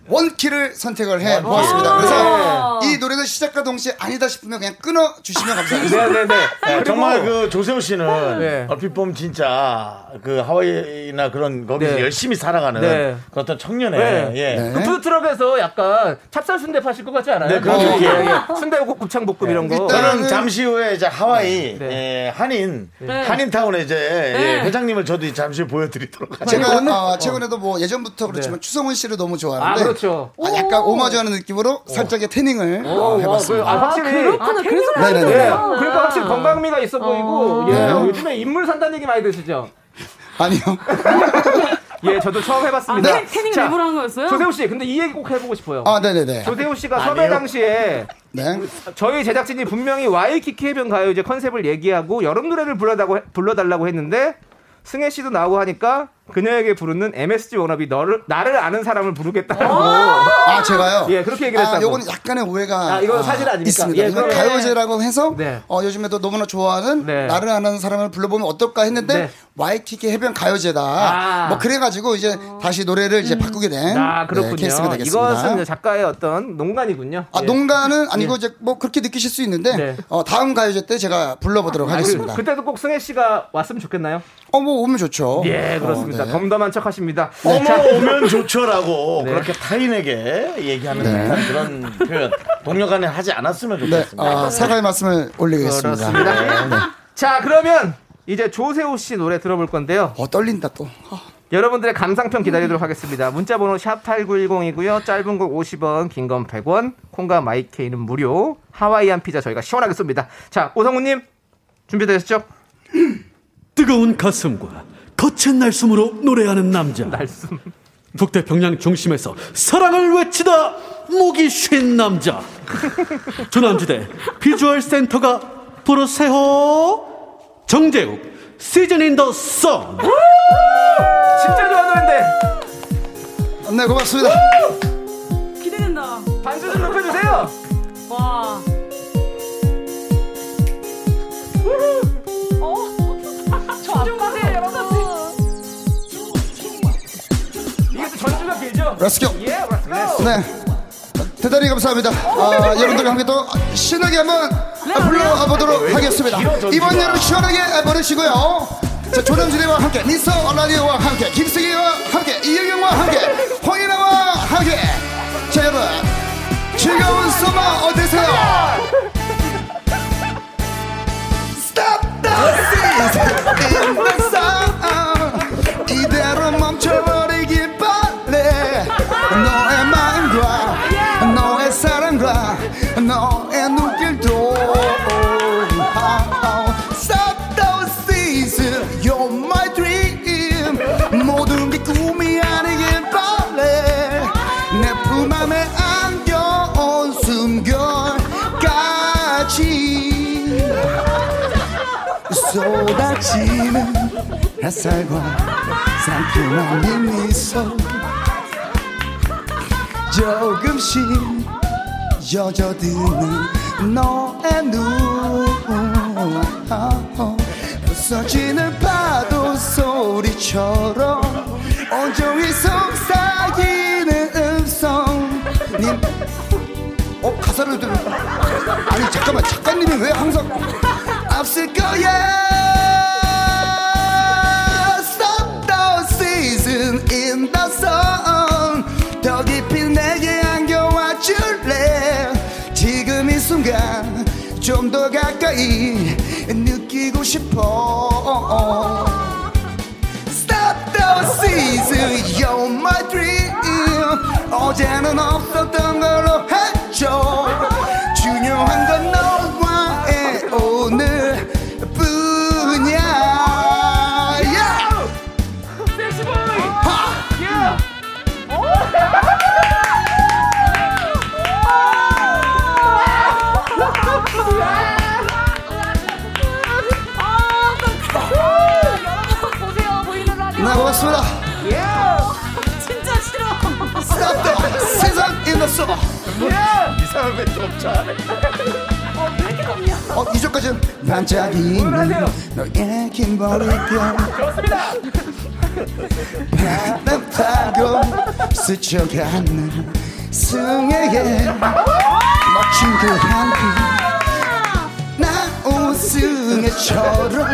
원 키를 선택을 해 보았습니다. 그래서 이 노래는 시작과 동시에 아니다 싶으면 그냥 끊어 주시면 감사하겠습니다. 네네네. 네, 정말 그 조세호 씨는 네. 얼핏 보면 진짜 그 하와이나 그런 거기서 네. 열심히 살아가는 네. 그 어떤 청년의 네. 예. 네. 그 푸드트럭에서 약간 찹쌀 순대 파실 것 같지 않아요? 네, 그런 예, 느낌. 예, 예. 순대국 곱창 볶음 이런 거. 일단- 저는 잠시 후에 이제 하와이 네. 예, 한인 네. 한인타운에 이제 네. 예, 회장님을 저도 잠시 보여드리도록 하겠습니다. 제가 아, 최근에도 뭐 예전부터 그렇지만 추성훈 씨를 너무 아, 좋아하는데 그렇죠. 아, 약간 오마주하는 느낌으로 살짝의 태닝을 어, 오, 해봤습니다. 아, 확실히. 그렇구나. 그래서 네네네. 예, 그러셨구나. 그러니까 확실히 건강미가 있어 보이고, 예, 네. 요즘에 인물 산다는 얘기 많이 드시죠? 아니요. 예, 저도 처음 아, 해봤습니다. 태- 태닝 자, 일부러 한 거였어요? 조세호 씨, 근데 이 얘기 꼭 해보고 싶어요. 아, 네네네. 조세호 씨가 섭외 당시에 네. 저희 제작진이 분명히 와이키키 해변 가요제 컨셉을 얘기하고 여름 노래를 불러달라고 했는데 승혜 씨도 나오고 하니까 그녀에게 부르는 MSG 워너비 너를 나를 아는 사람을 부르겠다고. 아 제가요? 예, 그렇게 얘기를 아, 했다고. 요거는 약간의 오해가 아, 이건 사실 아닙니까? 있습니다. 예, 이건 가요제라고 해서 네. 어, 요즘에도 너무나 좋아하는 네. 나를 아는 사람을 불러보면 어떨까 했는데 네. 와이키키 해변 가요제다. 아. 뭐 그래가지고 이제 다시 노래를 이제 바꾸게 된 아, 그렇군요. 네, 케이스가 되겠습니다. 이것은 작가의 어떤 농간이군요. 아, 예. 아니고 예. 이제 뭐 그렇게 느끼실 수 있는데 네. 어, 다음 가요제 때 제가 불러보도록 아, 하겠습니다. 그, 그때도 꼭 승혜 씨가 왔으면 좋겠나요? 어, 뭐 오면 좋죠. 예, 그렇습니다. 어, 네. 덤덤한 척 하십니다. 어머 오면 좋죠라고 네. 그렇게 타인에게 얘기하는 듯한 그런 표현 동료 간에 하지 않았으면 네, 좋겠습니다. 아, 사과의 말씀을 올리겠습니다. 그렇습니다. 네. 자, 그러면 이제 조세호 씨 노래 들어볼 건데요. 어, 떨린다 또. 아. 여러분들의 감상평 기다리도록 하겠습니다. 문자 번호 샵 8910이고요. 짧은 거 50원, 긴 건 100원, 콩과 마이케이는 무료. 하와이안 피자 저희가 시원하게 쏩니다. 자, 오성우 님 준비되셨죠? 뜨거운 가슴과 거친 날숨으로 노래하는 남자. 날숨. 북태평양 중심에서 사랑을 외치다 목이 쉰 남자. 조남지대 비주얼 센터가 부르세요. 정재욱 Season in the Sun. 진짜 좋아하는 노래인데 네, 고맙습니다. 기대된다. 반주 좀 높여주세요. 와. Let's go. 예, let's go. 네. 대단히 감사합니다. 아, 여러분들과 함께 또 신나게 한번 불러와 보도록 하겠습니다. 이번 여름 시원하게 보내시고요. 자, 조남지대와 함께, 미스터 라디오와 함께, 김승희와 함께, 이영경과 함께, 홍인아와 함께. 자, 여러분. 즐거운 서머 어떠세요? Stop the season in the sun. 햇살과 상큼한 네 미소. 조금씩 젖어드는 너의 눈. 부서지는 파도 소리처럼 온종일 속삭이는 음성님. 어 가사를 들 아니 잠깐만 작가님이 왜 항상 앞설 거야 sun 더 깊이 내게 안겨와 줄래? 지금 이 순간 좀 더 가까이 느끼고 싶어. Stop the season You're my dream. 어제는 없었던 걸로 이상한 멘트 없잖아. 어, 이쪽까지는 반짝이는 너의 긴 머리결. 바람 타고 스쳐가는 승에게 멋진 그 향기. 나 우승의처럼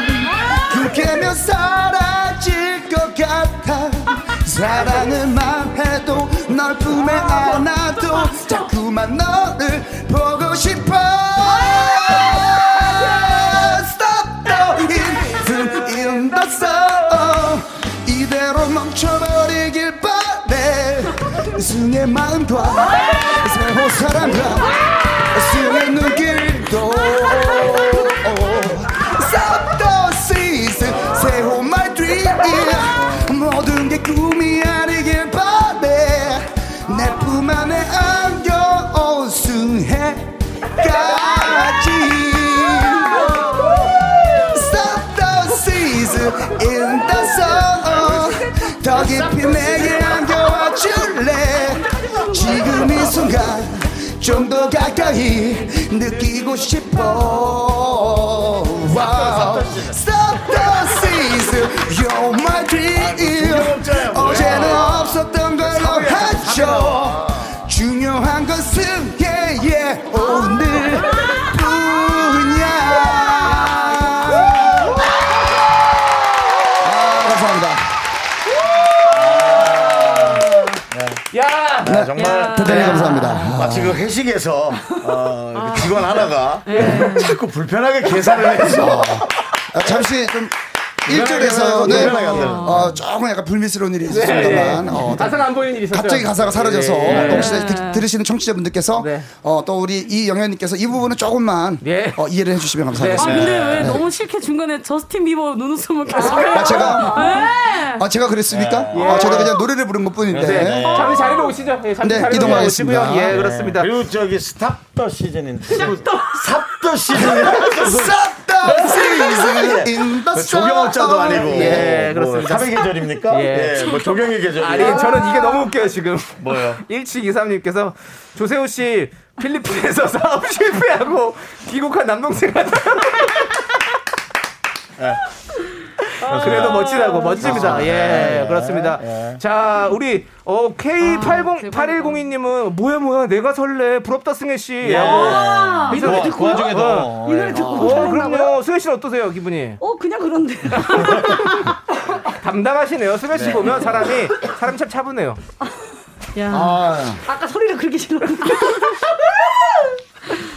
그게며 사라질 것 같아. 사랑을 말해도 널 품에 안아도 자꾸만 너를 보고 싶어. Stop the in, in the sun 이대로 멈춰버리길 바래. 승의 마음과 세호 사랑과 좀 더 가까이 느끼고 싶어 wow. Stop the season You're my dream 어제는 없었던 걸로 하죠 중요한 것은 yeah, yeah, 오늘 네, 정말. 대단히 감사합니다. 마치 그 회식에서 어, 그 직원 하나가 자꾸 불편하게 계산을 해서. 아, 잠시 좀 1절에서는 하더라고요. 어, 조금 약간 불미스러운 일이 있었습니다만 어, 가사가 안 보이는 일이 있었죠. 갑자기 가사가 사라져서 예. 또 혹시 들- 들으시는 청취자분들께서 네. 어, 또 우리 이영현님께서 이 부분은 조금만 예. 어, 이해를 해주시면 아 감사하겠습니다. 근데 왜 네. 너무 싫게 중간에 저스틴 비버 눈웃음을 계속 해요? 아, 제가? 네. 아, 제가 그랬습니까? 예. 아, 저도 그냥 노래를 부른 것 뿐인데. 네. 잠시 자리로 오시죠. 예, 잠시 네, 자리로 이동하겠습니다. 오시고요. 예, 그렇습니다. 그리고 저기 스탑 더 시즌인데 삽더 시즌 season in the 조경업 자도 sun. 아니고 예, 뭐 그렇습니다. 삽의 계절입니까? 예. 예, 뭐 조경의 계절 아니, 저는 이게 너무 웃겨요, 지금. 뭐요? 1723님께서 조세호 씨 필리핀에서 사업 실패하고 귀국한 남동생 같아요. 아, 그래도 멋지다고 멋집니다. 예, 그렇습니다. 자, 우리 어 K808102님은 뭐야 뭐야 내가 설레 부럽다 승혜 씨. 하고 이 노래 듣고 그 와중에도 이 노래 듣고 어, 그럼요. 승혜 씨는 어떠세요, 기분이? 어 그냥 그런데. 담당하시네요. 승혜 씨 보면 사람이 사람 참 차분해요. 야. 아, 아까 소리를 그렇게 질렀는데.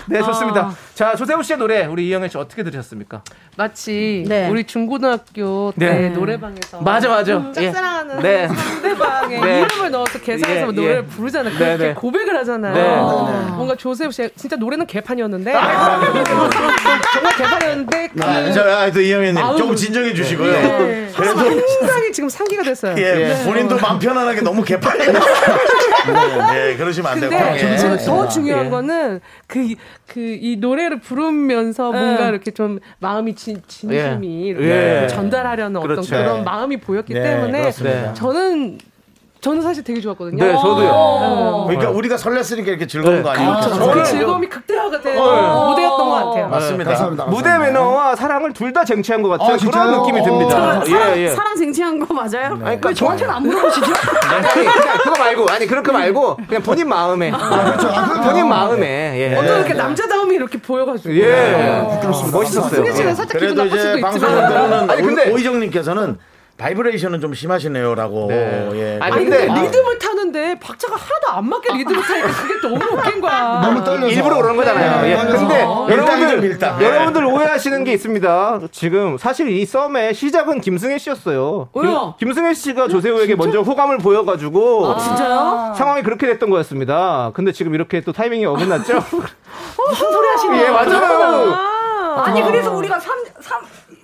네, 좋습니다. 아. 자, 조세호 씨의 노래 우리 이영애 씨 어떻게 들으셨습니까? 마치 네. 우리 중고등학교 때 네. 노래방에서 맞아, 맞아. 음, 예. 짝사랑하는 네. 상대방의 네. 이름을 넣어서 계산해서 예, 노래를 예. 부르잖아요. 네, 그렇게 네. 고백을 하잖아요. 네. 뭔가 조세호 씨 진짜 노래는 개판이었는데 아, 정말 개판이었는데 그 자, 또 이영애님 아우. 조금 진정해 주시고요. 네. 그래도 상당히 지금 상기가 됐어요. 예, 네. 본인도 마음 편안하게 너무 개판해. 네, 네, 그러시면 안 되고. 근데 예. 더 중요한 예. 거는 그 그 이 노래 를 부르면서 뭔가 이렇게 좀 마음이 진, 진심이 예. 이렇게 예. 전달하려는 어떤 그렇죠. 그런 네. 마음이 보였기 네, 때문에 그렇습니다. 저는 저는 사실 되게 좋았거든요. 네, 저도요. 그러니까 우리가 설렜으니까 이렇게 즐거운 거 아니에요? 그 즐거움이 극대화가 된 어. 무대였던 것 같아요. 맞습니다. 감사합니다. 무대 매너와 사랑을 둘 다 쟁취한 것 같은 아, 진짜요? 그런 느낌이 듭니다. 사랑, 사랑, 예, 예. 사랑 쟁취한 거 맞아요? 아니, 그러니까 저한테는 안 물어보시죠? 아니, 그거 말고, 아니, 그렇게 말고, 그냥 본인 마음에. 본인 마음에, 예. 어떤 이렇게 남자다움이 이렇게 보여가지고. 예. 멋있었어요. 승희 씨는 예. 그래도 이제 수도 방송 있지만. 들으는 아니, 근데- 오희정님께서는 바이브레이션은 좀 심하시네요라고. 네. 예. 아니, 근데- 근데 리듬을 타는데 박자가 하나도 안 맞게 리듬을 타니까 그게 너무 웃긴 거야. 너무 떨려서. 일부러 그런 거잖아요. 예. 떨려서. 근데 밀당이죠, 여러분들, 밀당. 예. 여러분들 오해하시는 게 있습니다. 지금 사실 이 썸의 시작은 김승혜 씨였어요. 왜요? 김, 승혜 씨가 조세호에게 먼저 호감을 보여가지고 아, 진짜요? 상황이 그렇게 됐던 거였습니다. 근데 지금 이렇게 또 타이밍이 어긋났죠? 무슨 소리 하시는 예, 맞아요. 아니 그래서 우리가 삼삼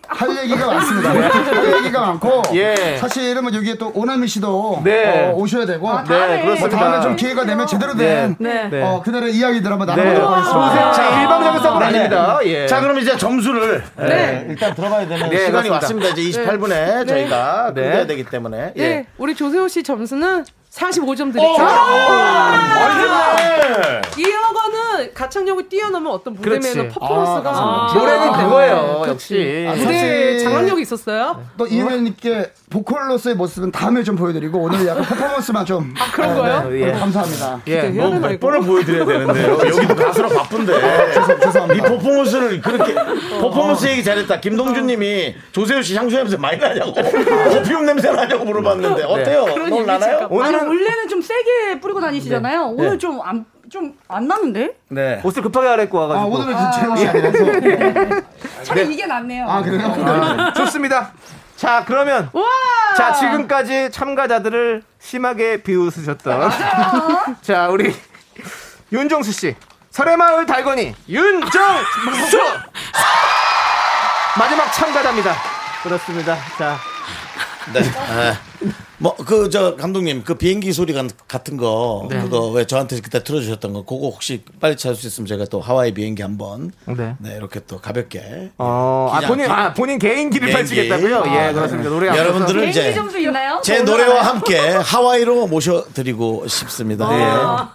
할 얘기가 많습니다. 할 얘기가 많고 예. 사실은 뭐 여기에 또 오나미 씨도 네. 어, 오셔야 되고 네, 뭐 그렇습니다. 다음에 좀 기회가 되면 제대로 된 네. 네. 어, 그들의 이야기들 한번 네. 나눠보도록 하겠습니다. 자, 일방적인 네. 아닙니다. 예. 자, 그럼 이제 점수를 네. 예, 일단 들어가야 되는 네, 시간이 그렇습니다. 왔습니다. 이제 28분에 저희가 네. 끝내야 되기 때문에. 예. 네, 우리 조세호 씨 점수는 45점 드릴게요. 네. 이거는 가창력을 뛰어넘은 어떤 무대 그렇지. 매너 퍼포먼스가 아, 노래는 그거예요, 역시. 아, 무대 장악력이 있었어요. 또 이현님께 보컬로서의 모습은 다음에 좀 보여드리고 오늘 약간 퍼포먼스만 좀 아, 그런 거예요? 네. 예. 감사합니다. 예. 해야 되나, 몇 이거? 번을 보여드려야 되는데요. 여기도 가수라 바쁜데. 죄송합니다. 이 퍼포먼스를 그렇게 퍼포먼스 얘기 잘했다. 김동준 님이 조세호 씨 향수 냄새 많이 나냐고. 퍼퓸 냄새 나냐고 물어봤는데 어때요? 그런 널 나나요? 오늘은 원래는 좀 세게 뿌리고 다니시잖아요. 네. 오늘 좀 안 좀 안 나는데? 네. 옷을 급하게 갈아입고 아, 와가지고. 오늘은 좀 재호 씨 아니라서. 차라리 이게 낫네요. 아, 그래요? 아, 좋습니다. 자, 그러면. 자, 지금까지 참가자들을 심하게 비웃으셨던. 자, 우리 윤정수 씨. 설해마을 달건이 윤정수! 마지막 참가자입니다. 그렇습니다. 자. 네. 뭐 그 저 감독님 그 비행기 소리 가- 같은 거 네. 그거 왜 저한테 그때 틀어주셨던 거 그거 혹시 빨리 찾을 수 있으면 제가 또 하와이 비행기 한번 네. 네 이렇게 또 가볍게 어, 아, 기장- 본인, 아, 본인 개인기를 개인기. 펼치겠다고요? 예, 아, 그렇습니다. 네. 노래 여러분들을 개인기 이제 점수 있나요? 제 노래와 함께 하와이로 모셔드리고 싶습니다. 아.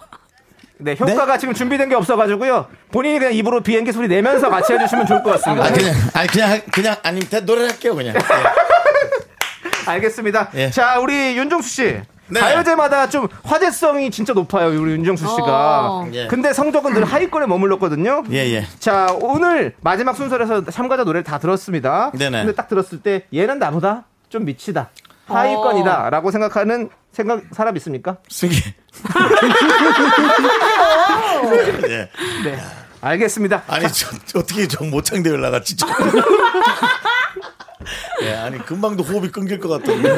네, 효과가 지금 준비된 게 없어가지고요. 본인이 그냥 입으로 비행기 소리 내면서 같이 해주시면 좋을 것 같습니다. 아, 그냥 아니 그냥 그냥 아니면 대- 노래 할게요 그냥. 예. 알겠습니다. 예. 자, 우리 윤정수 씨. 네. 가요제마다 좀 화제성이 진짜 높아요, 우리 윤정수 씨가. 어. 예. 근데 성적은 늘 하위권에 머물렀거든요. 예, 예. 자, 오늘 마지막 순서에서 참가자 노래를 다 들었습니다. 네네. 근데 딱 들었을 때 얘는 나보다 좀 미치다. 하위권이다. 라고 생각하는 생각, 사람 있습니까? 승기. 예. 네. 알겠습니다. 아니 저, 저 어떻게 저 모창 대회 나갔지? 저. 예, 아니 금방도 호흡이 끊길 것 같던데.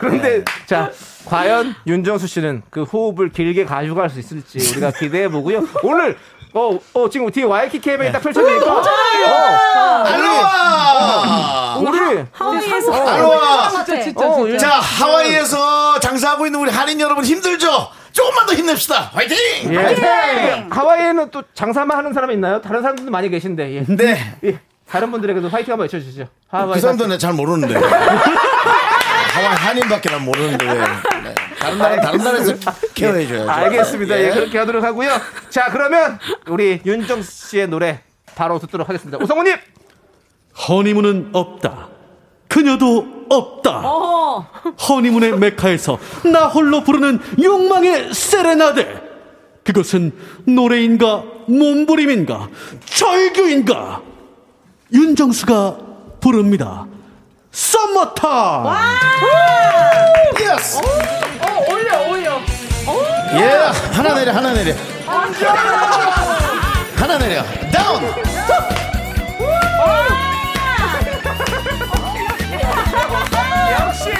그런데 자 과연 윤정수 씨는 그 호흡을 길게 가져갈 수 있을지 우리가 기대해 보고요. 오늘 어, 어 지금 뒤에 와이키 캠에 딱 펼쳐지니까 어, 알로하. 우리 하와이에서 알로하. 진짜 진짜 어, 진짜. 자 하와이에서 장사하고 있는 우리 한인 여러분 힘들죠? 조금만 더 힘냅시다. 화이팅! 예. 하와이에는 또 장사만 하는 사람이 있나요? 다른 사람들도 많이 계신데 예. 네. 예. 다른 분들에게도 화이팅 한번 외쳐주시죠. 하와이 그 사람도 내가 잘 모르는데. 하와이 한인밖에 난 모르는데. 왜. 네. 다른 나라 다른 나라에서 케어해줘야죠. 알겠습니다. 예. 예. 그렇게 하도록 하고요. 자 그러면 우리 윤정수 씨의 노래 바로 듣도록 하겠습니다. 오성우님 허니문은 없다. 그녀도 없다. 어. 허니문의 메카에서 나 홀로 부르는 욕망의 세레나데. 그것은 노래인가 몸부림인가 절규인가 윤정수가 부릅니다. Summer Ti. Yes. 어, 올려 올려. 예. 하나 내려 하나 내려. 하나 내려. Down. 역시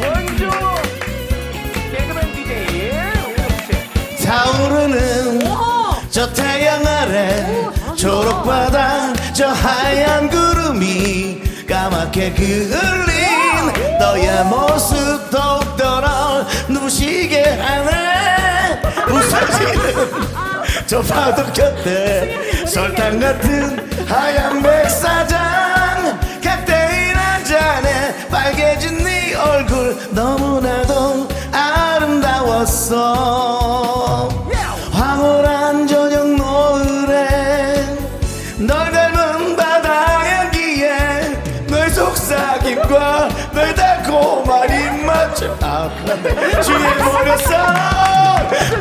원조 개그맨 DJ 윤정수 씨. 타오르는 저 태양 아래 초록바다 저 하얀 구름이 까맣게 그을린 너의 모습 더욱더러 눈부시게 하네 웃어지는 저 파도 곁에 설탕 같은 하얀 백사장. 칵테일 한 잔에 빨개진 네 얼굴 너무나도 아름다웠어 취해버렸어.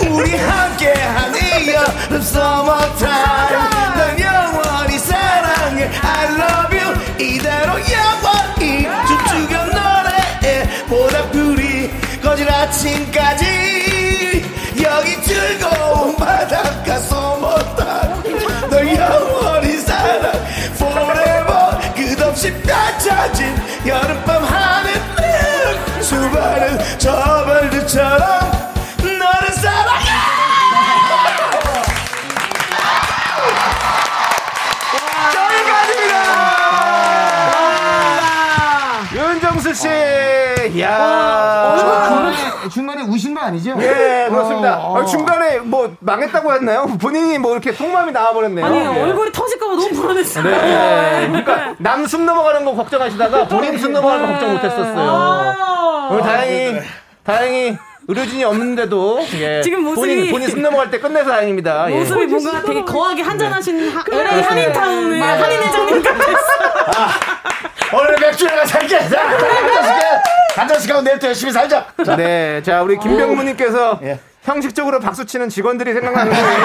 우리 함께한 이 여름 서머타임 널 영원히 사랑해. I love you. 이대로 영원히. 춤추며 노래해. 모닥불이 꺼진 아침까지 윤정수 씨, 야. 중간에, 중간에 우신 거 아니죠? 예, 그렇습니다. 어, 어. 아, 중간에 뭐 망했다고 했나요? 본인이 뭐 이렇게 속마음이 나와버렸네요. 아니 예. 얼굴이 터질까봐 너무 불안했어요. 네. 그러니까 남숨 넘어가는 거 걱정하시다가 본인 숨 넘어가는 거 걱정 못 했었어요. 아. 오늘 다행히 다행히 의료진이 없는데도 예. 지금 모습이- 본인 본인 숨 넘어갈 때 끝내서 다행입니다. 예. 모습이 뭔가 되게 거하게 한잔하신 하- LA 그렇습니다. 한인타운의 네. 한인 회장님 같았어. 오늘 맥주가 살게 한 잔씩 해. 한 잔씩 하고 내일도 열심히 살자 자, 네, 자 우리 김병무님께서 예. 형식적으로 박수 치는 직원들이 생각나는 거예요.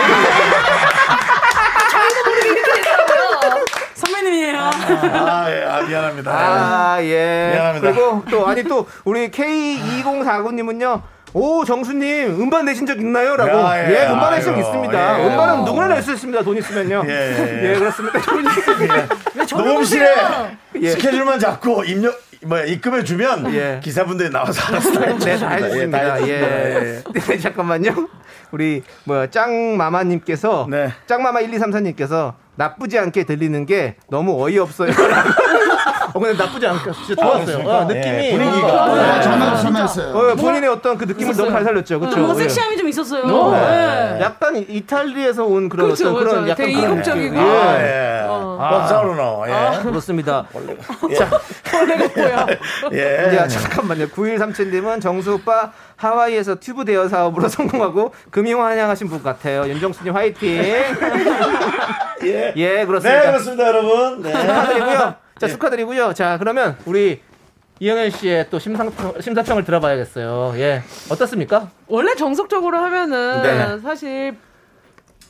선배님이에요. 아, 예, 아, 미안합니다 아, 예. 미안합니다. 그리고 또, 아니 또, 우리 K2049님은요, 오, 정수님, 음반 내신 적 있나요? 라고. 야, 예. 예, 음반 내신 적 아이고, 있습니다. 예. 음반은 누구나 낼 수 있습니다. 돈 있으면요. 예, 예, 예. 그렇습니다. 녹음실에 예. 스케줄만 잡고 입력 뭐 입금해 주면 예. 기사분들이 나와서 알아서 다 네. 예, 예. 예. 네, 잠깐만요. 우리, 뭐야, 짱마마님께서, 네. 짱마마 1234님께서, 나쁘지 않게 들리는 게 너무 어이없어요. 어, 근데 나쁘지 않게 진짜 좋았어요. 어, 느낌이 예, 분위기가. 어, 네, 잘 맞- 잘 맞았어요. 어, 본인의 어떤 그 느낌을 너무 잘 살렸죠. 그렇죠. 뭔가 섹시함이 좀 있었어요. 어, 네. 약간 이- 이탈리에서 온 그런 그렇죠, 어떤 그런 그렇죠. 약간 되게 이국적이고. 아, 예. 예. 어. 법사로너, 예. 그렇습니다. 벌레가 보여. 예. 야, 잠깐만요. 9137님은 정수 오빠 하와이에서 튜브 대여 사업으로 성공하고 금융 환영하신 분 같아요. 윤정수님 화이팅. 예. 예, 그렇습니다. 네, 그렇습니다, 여러분. 네. 축하드리고요. 자, 축하드리고요. 자, 그러면 우리 이영현 씨의 또 심사평, 심사평을 들어봐야겠어요. 예. 어떻습니까? 원래 정석적으로 하면은 네. 사실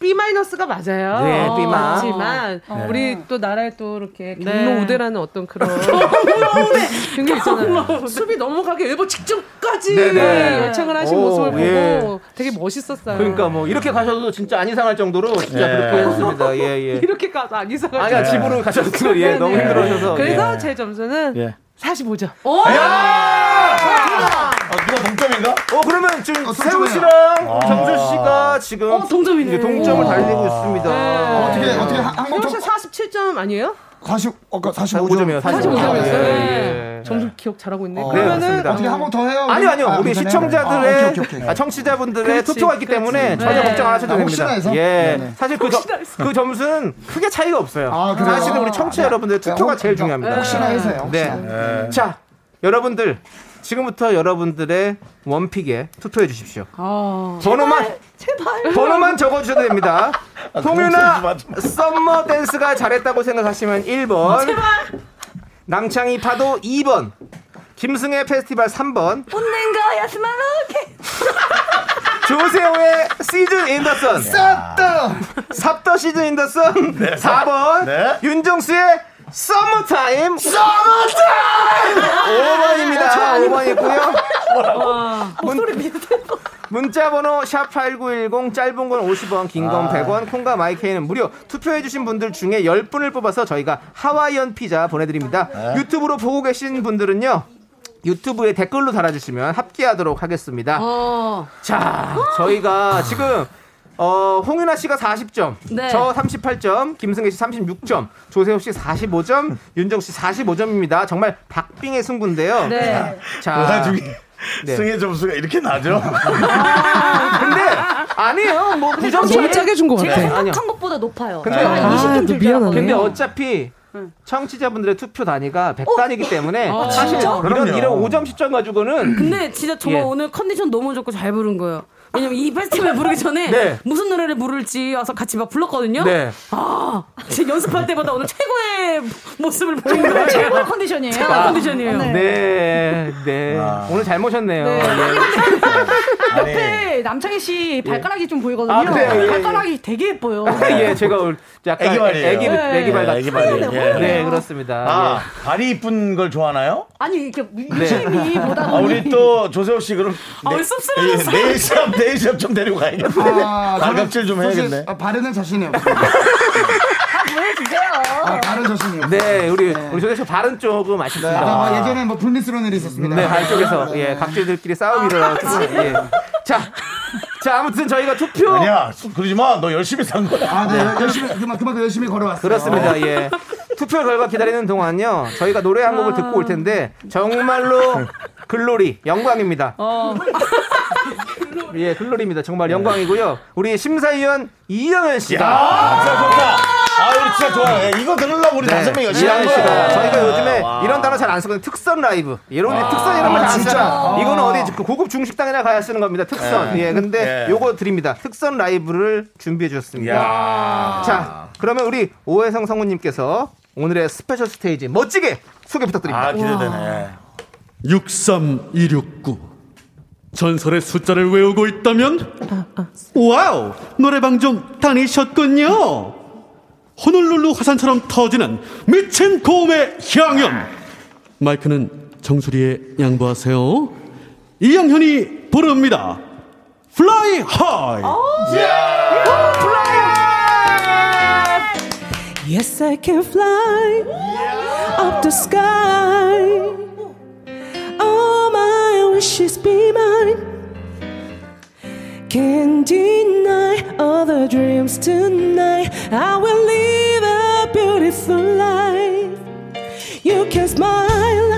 B 마이너스가 맞아요. 네, B 마. 맞지만 네. 우리 또 나라에 또 이렇게 네. 경로 우대라는 어떤 그런 게 있잖아요. 수비 넘어가기 일보 직전까지 네, 네. 열창을 하신 오, 모습을 예. 보고 되게 멋있었어요. 그러니까 뭐 이렇게 가셔도 진짜 안 이상할 정도로 진짜 네. 그렇게 했습니다. 예, 예. 이렇게 가서 안 이상하죠. 아니야, 집으로 가셔도 예, 너무 힘들어하셔서. 그래서 예. 제 점수는 예. 45점. 아, 누가 동점인가? 어 그러면 지금 어, 동점이에요. 씨랑 아. 정수 씨가 지금 어, 동점이네. 이제 동점을 오. 달리고 있습니다. 어떻게 어떻게 한- 한번 혹시 47점 아니에요? 40 아까 45점이요. 45점. 45점이었어요. 예, 예. 점수 기억 잘하고 있네. 어. 네, 그러면은 맞습니다. 어떻게 한 번 더 해요? 아니요, 아니요. 아, 우리 괜찮아요? 시청자들의, 아, 오케이, 오케이, 오케이. 아, 청취자분들의 그렇지, 투표가 있기 그렇지. 때문에 네. 전혀 걱정 안 하셔도 아, 됩니다. 혹시나 해서? 예. 네네. 사실 그, 점- 그 점수는 크게 차이가 없어요. 아, 그래요? 사실은 우리 청취자 네. 여러분들의 투표가 제일 중요합니다. 혹시나 해서요. 네. 혹시나. 자, 여러분들. 지금부터 여러분들의 원픽에 투표해 주십시오. 아. 번호만 제발. 번호만 적어 주셔도 됩니다. 홍윤아 그럼 좀 하지 썸머 댄스가 잘했다고 생각하시면 1번 남창희 파도 2번 김승혜 페스티벌 3번 웃는 거야 스마트하게. 조세호의 시즌 인더선 쌌다. 삽더 시즌 인더선 4번 네. 윤정수의 Summer Time Summer Time 5번입니다. 5번이고요. 목소리 비슷해. 문자 번호 샵8910 짧은 건 50원 긴 건 100원 콩과 마이케이는 무료. 투표해 주신 분들 중에 10분을 뽑아서 저희가 하와이안 피자 보내드립니다. 유튜브로 보고 계신 분들은요 유튜브에 댓글로 달아주시면 합계하도록 하겠습니다. 어. 자 저희가 지금 어, 홍윤아 씨가 40점, 네. 저 38점, 김승혜 씨 36점, 조세호 씨 45점, 윤정수 씨 45점입니다. 정말 박빙의 승부인데요. 네. 그 자, 와중에 네. 승의 점수가 이렇게 나죠? 근데 아니에요. 뭐 9점 너무 짜게 준것 제가 같아. 아니요. 생각한 것보다 높아요. 근데- 한 아, 20점 또줄 미안하네. 근데. 어차피 청취자분들의 투표 단위가 100단위기 때문에 아, 사실 진짜? 이런. 이런 5점 10점 가지고는 근데 진짜 정말 예. 오늘 컨디션 너무 좋고 잘 부른 거예요. 왜냐면 이 페스티벌 부르기 전에 네. 무슨 노래를 부를지 와서 같이 막 불렀거든요. 네. 아, 진짜 연습할 때보다 오늘 최고의 모습을 보인 거예요. 최고의 컨디션이에요. 최고의 컨디션이에요. 네, 네. 오늘 잘 모셨네요. 예. 옆에 남창희 씨 발가락이 좀 보이거든요. 아, 그래요? 예, 예. 발가락이 되게 예뻐요. 예, 제가 오늘 약간 애기발이에요. 애기 네. 애기발 같은 애기발이에요. 예. 네, 그렇습니다. 아, 발이 이쁜 걸 좋아하나요? 아니 이렇게 유심히 보다 아, 보니 우리 또 조세호 씨 그럼 아, 왜 씁쓸해졌어요? 예, 네일샵 네일샵 좀 데리고 가야겠네. 아, 발갑질 좀 사실, 해야겠네. 아, 바르는 자신이 없어요. 보여주세요. 아, 발은 자신이 없어요. 네, 우리 우리 조대표 발은 조금 아, 아쉽습니다. 예전에 뭐 불미스러운 일이 있었습니다. 네, 발 쪽에서 예, 각질들끼리 싸움이 일어나고 예. 자, 자 아무튼 저희가 투표 아니야, 그러지 마. 너 열심히 산 거야. 아, 네, 열심히 그만 그만큼 열심히 걸어왔어요. 그렇습니다. 예. 투표 결과 기다리는 동안요. 저희가 노래 한 곡을 듣고 올 텐데 정말로 글로리 영광입니다. 예, 글로리입니다. 정말 영광이고요. 우리 심사위원 이영현 씨가 야, 진짜 좋다. 아, 우리 진짜 좋아요. 예, 이거 들으려고 우리 다섯 명 열심히 한 이영현 씨가 거야. 저희가 요즘에 와. 이런 단어 잘 안 쓰거든요. 특선 라이브. 이런 특선 이런 걸안 진짜? 쓰잖아. 이거는 어디 그 고급 중식당이나 가야 쓰는 겁니다. 특선. 예, 근데 예. 요거 드립니다. 특선 라이브를 준비해 주셨습니다. 야. 자, 그러면 우리 오해성 성우님께서 오늘의 special stage 멋지게 소개 부탁드립니다. 아, 기대되네. 63269 전설의 숫자를 외우고 있다면? wow 노래방 좀 다니셨군요. 호놀룰루 화산처럼 터지는 미친 고음의 향연. 마이크는 정수리에 양보하세요. 이영현이 부릅니다. Fly High. Yes, I can fly up the sky. wishes be mine. Can't deny all the dreams tonight. I will live a beautiful life. You can smile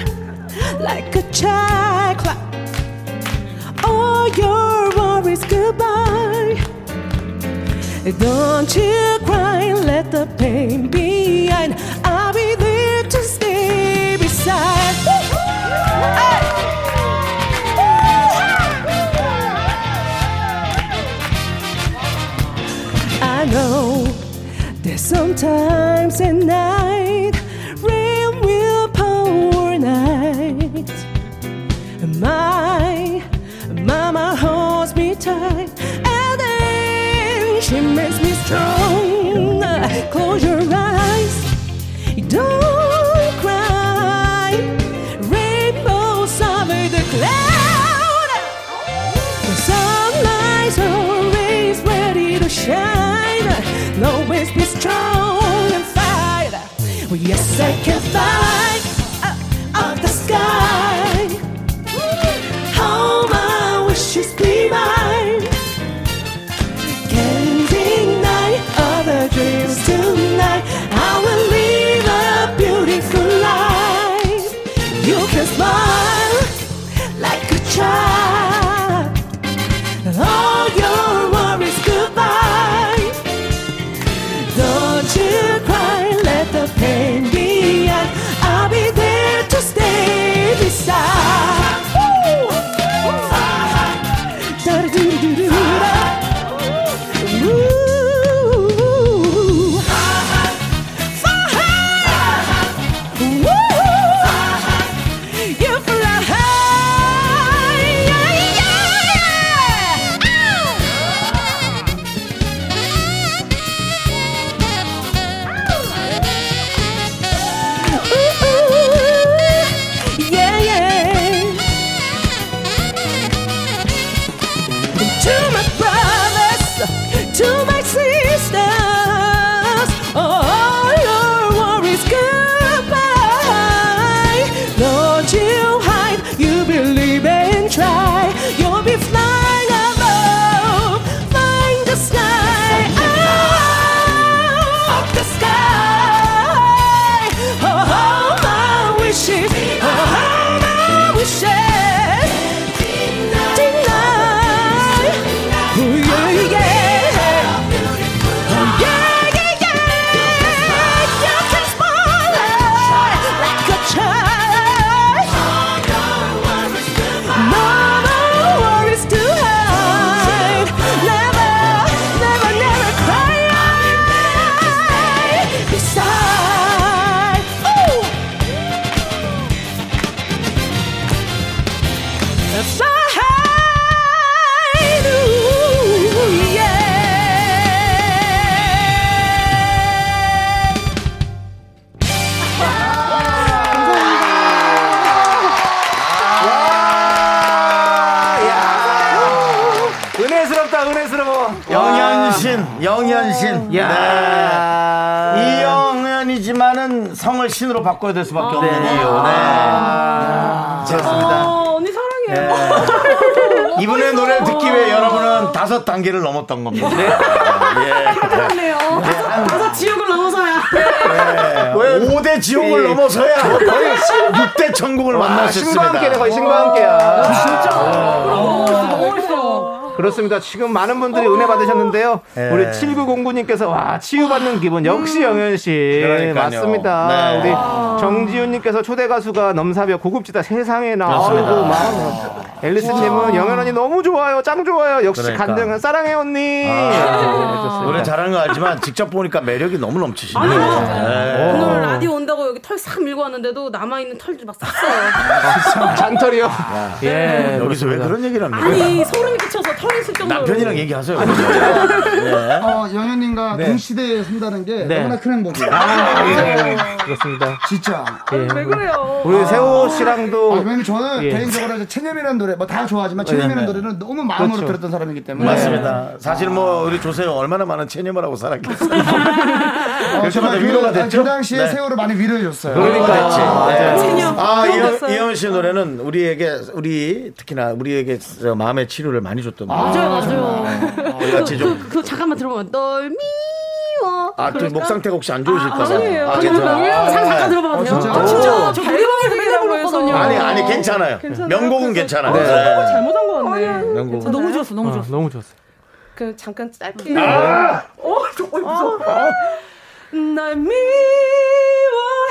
like a child. Clap all your worries goodbye. Don't you cry, let the pain behind. I'll be there to stay beside. Hey! Know that sometimes at night rain will pour night. My mama holds me tight and then she makes me strong. Yes, I can fight 바꿔야 될 수밖에 없는 이유. 네. 그렇습니다. 어, 언니 사랑해요. 네. 이분의 노래를 듣기 위해 여러분은 다섯 단계를 넘었던 겁니다. 네. 그러네요. 다섯 지옥을 넘어서야. 네. 5대 지옥을 예. 넘어서야 거의 6대 천국을 있습니다. 신과 함께네, 거의 신과 함께야. 진짜. 어. 너무 멋있어. 그렇습니다. 지금 많은 분들이 은혜 받으셨는데요. 네. 우리 7909님께서 와 치유받는 기분 역시 영현 씨 그러니까요. 맞습니다. 네. 우리 정지훈님께서 초대 가수가 넘사벽 고급지다 세상에 나. 그렇습니다. 아이고 마음. 앨리스님은 영현 언니 너무 좋아요. 짱 좋아요. 역시 그러니까. 간정은 사랑해 언니. 아, 노래 잘하는 거 알지만 직접 보니까 매력이 너무 넘치시네요. 네. 오늘 라디오 온다고 여기 털 싹 밀고 왔는데도 남아 있는 털들 막 쌌어요. 잔털이요. 예. 여기서 왜 그런 얘기를 합니까? 아니, 소름이 끼쳐서 털이 있을 정도로. 남편이랑 얘기하세요. 네. 어, 영현님과 네. 동시대에 산다는 게 네. 너무나 큰 행복이에요. 아, 예. 그렇습니다. 진짜. 예. 왜 그래요? 우리 세호 씨랑도 아, 왜냐면 저는 예. 개인적으로 이제 체념이라는 노래 뭐 다 좋아하지만 체념이라는 네. 노래는 너무 마음으로 그렇죠. 들었던 사람이기 때문에 맞습니다. 사실 뭐 우리 조세호 얼마나 많은 체념을 하고 살았겠어요. 어, 정말 위로가 그, 됐죠? 그 당시에 네. 세월을 많이 위로해 줬어요. 그러니까. 체념. 아, 그런 이현, 씨 노래는 우리에게 우리 특히나 우리에게 저 마음의 치료를 많이 줬던 노래. 맞아요, 맞아요. 같이 좀 그, 그, 잠깐만 들어보면 널 미워. 아, 또목 상태가 혹시 안 좋으실까봐. 아 니에요. 아, 저는 괜찮아. 명예형 잠깐 아, 들어봐봐요. 진짜? 아, 진짜 저 노래방에서 맨날 불렀거든요. 아니, 아니, 괜찮아요. 괜찮아요? 명곡은 괜찮아요. 어, 네. 잘못한 것 같네. 명곡은. 너무 좋았어, 너무 좋았어. 너무 좋았어요. 그 잠깐 짧게. 아! 어, 저, 어, 무서워. 날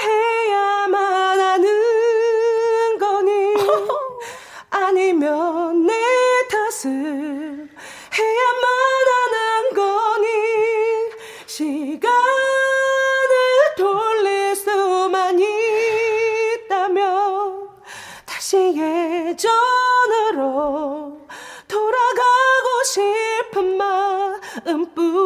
미워해야만 하는 거니 아니면 내 탓을 해야만 하는 거니 시간을 돌릴 수만 있다면 다시 예전으로 돌아가고 싶은 마음뿐이야.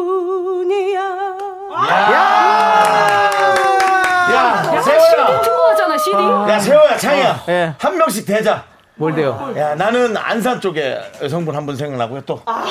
야, 세호야. 거잖아 CD. 야, 세호야, 창이야. 예. 한 명씩 대자. 뭘 돼요? 야, 나는 안산 쪽에 여성분 한 분 생각나고요, 또. 아.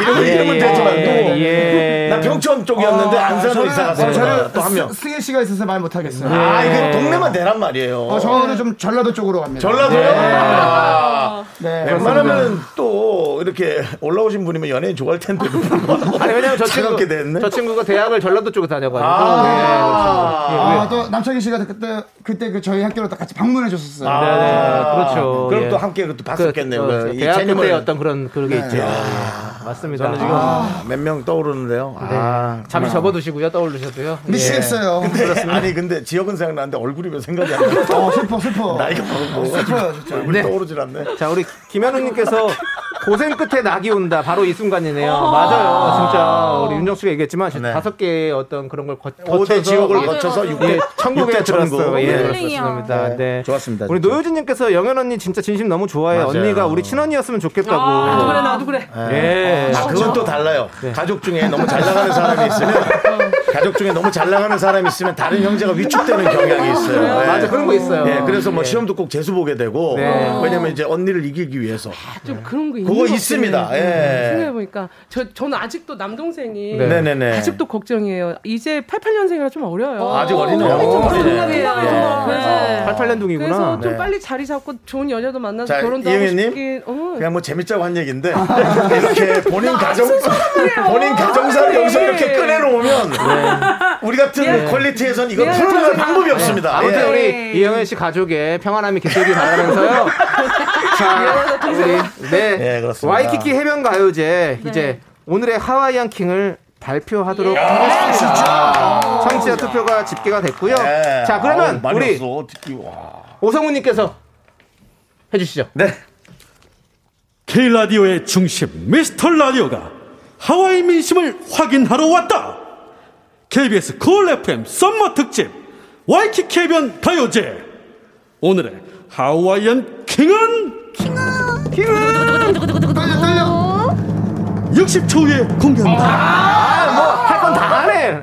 이러면, 이러면 되지만, 또. 예. 나 평촌 쪽이었는데 아, 안산으로 저는- 이사 어, 갔어요. 저는 또한 명. 스- 승혜 씨가 있어서 말 못하겠어요. 아, 이게 동네만 대란 말이에요. 어, 저는 좀 전라도 쪽으로 갑니다. 전라도요? 아, 네. 웬만하면 또 이렇게 올라오신 분이면 연예인 좋아할 텐데. 아니 왜냐면 저 친구 차갑게 됐네. 저 친구가 대학을 전라도 쪽에 다녀가지고 아. 예, 그렇죠. 아, 또 남창희 씨가 그때 그때 그 저희 학교로 또 같이 방문해 줬었어요. 아, 네, 그렇죠. 그럼 예. 또 함께 그것도 봤었겠네요. 그, 그, 이 대학교 채널을. 때 어떤 그런 그런 게 네. 있죠. 맞습니다. 저는 지금 아, 몇명 떠오르는데요. 네. 아, 잠시 접어두시고요. 떠올리셔도요. 미치겠어요. 근데 아니 근데 지역은 생각나는데 얼굴이 왜 생각이 안 나? 어, 슬퍼, 슬퍼. 나이가 먹고 슬퍼요, 진짜. 얼굴이 네. 떠오르질 않네. 자, 우리 김현우님께서 고생 끝에 낙이 온다. 바로 이 순간이네요. 맞아요. 진짜 우리 윤정 씨가 얘기했지만 네. 다섯 개의 어떤 그런 걸 거, 오대 거쳐서 지옥을 예, 거쳐서 예, 육대 천국에 육대 천국. 들었어요. 예, 네. 그렇습니다. 네. 네. 좋았습니다. 우리 진짜. 노효진 님께서 영현 언니 진짜 진심 너무 좋아해. 맞아요. 언니가 우리 친언니였으면 좋겠다고. 나도 그래, 나도 그래. 예. 아, 그건 또 달라요. 네. 가족 중에 너무 잘 나가는 사람이 있으면 가족 중에 너무 잘 나가는 사람이 있으면 다른 형제가 위축되는 경향이 있어요. 네. 맞아, 그런 거 있어요. 네, 그래서 뭐 예. 시험도 꼭 재수 보게 되고 네. 왜냐면 이제 언니를 이기기 위해서 좀 그런 거 있는 그거 것 같아. 있습니다. 예. 생각해 보니까 저, 저는 아직도 남동생이 네. 네네네. 아직도 걱정이에요. 이제 88년생이라 좀 어려요. 아직 어리네요. 좀 어리네. 동갑이에요. 네. 88년둥이구나. 그래서 좀 네. 빨리 자리 잡고 좋은 여자도 만나서 자, 결혼도 하고 싶긴. 어. 그냥 뭐 재밌자고 한 얘기인데 이렇게 본인 가정 본인 가정사를 여기서 이렇게 꺼내놓으면 우리 같은 quality에선 이거 선생님. 방법이 없습니다. 아무튼 예. 우리 이영현 씨 가족의 평안함이 깃들길 바라면서요. 자, 우리 네, 예, 그렇습니다. 와이키키 해변 가요제 이제 오늘의 Hawaiian king을 발표하도록 아, 하겠습니다. 청취자 투표가 집계가 됐고요. 예. 자, 그러면 아우, 우리. 오성우님께서 해주시죠. 네. K라디오의 중심 미스터 라디오가 하와이 민심을 확인하러 왔다. KBS 쿨 FM summer 특집 와이키키 해변 가요제. 오늘의 Hawaiian king은 떨려, 떨려. 60초 후에 공개합니다. 아, 뭐 할 건 다 하네.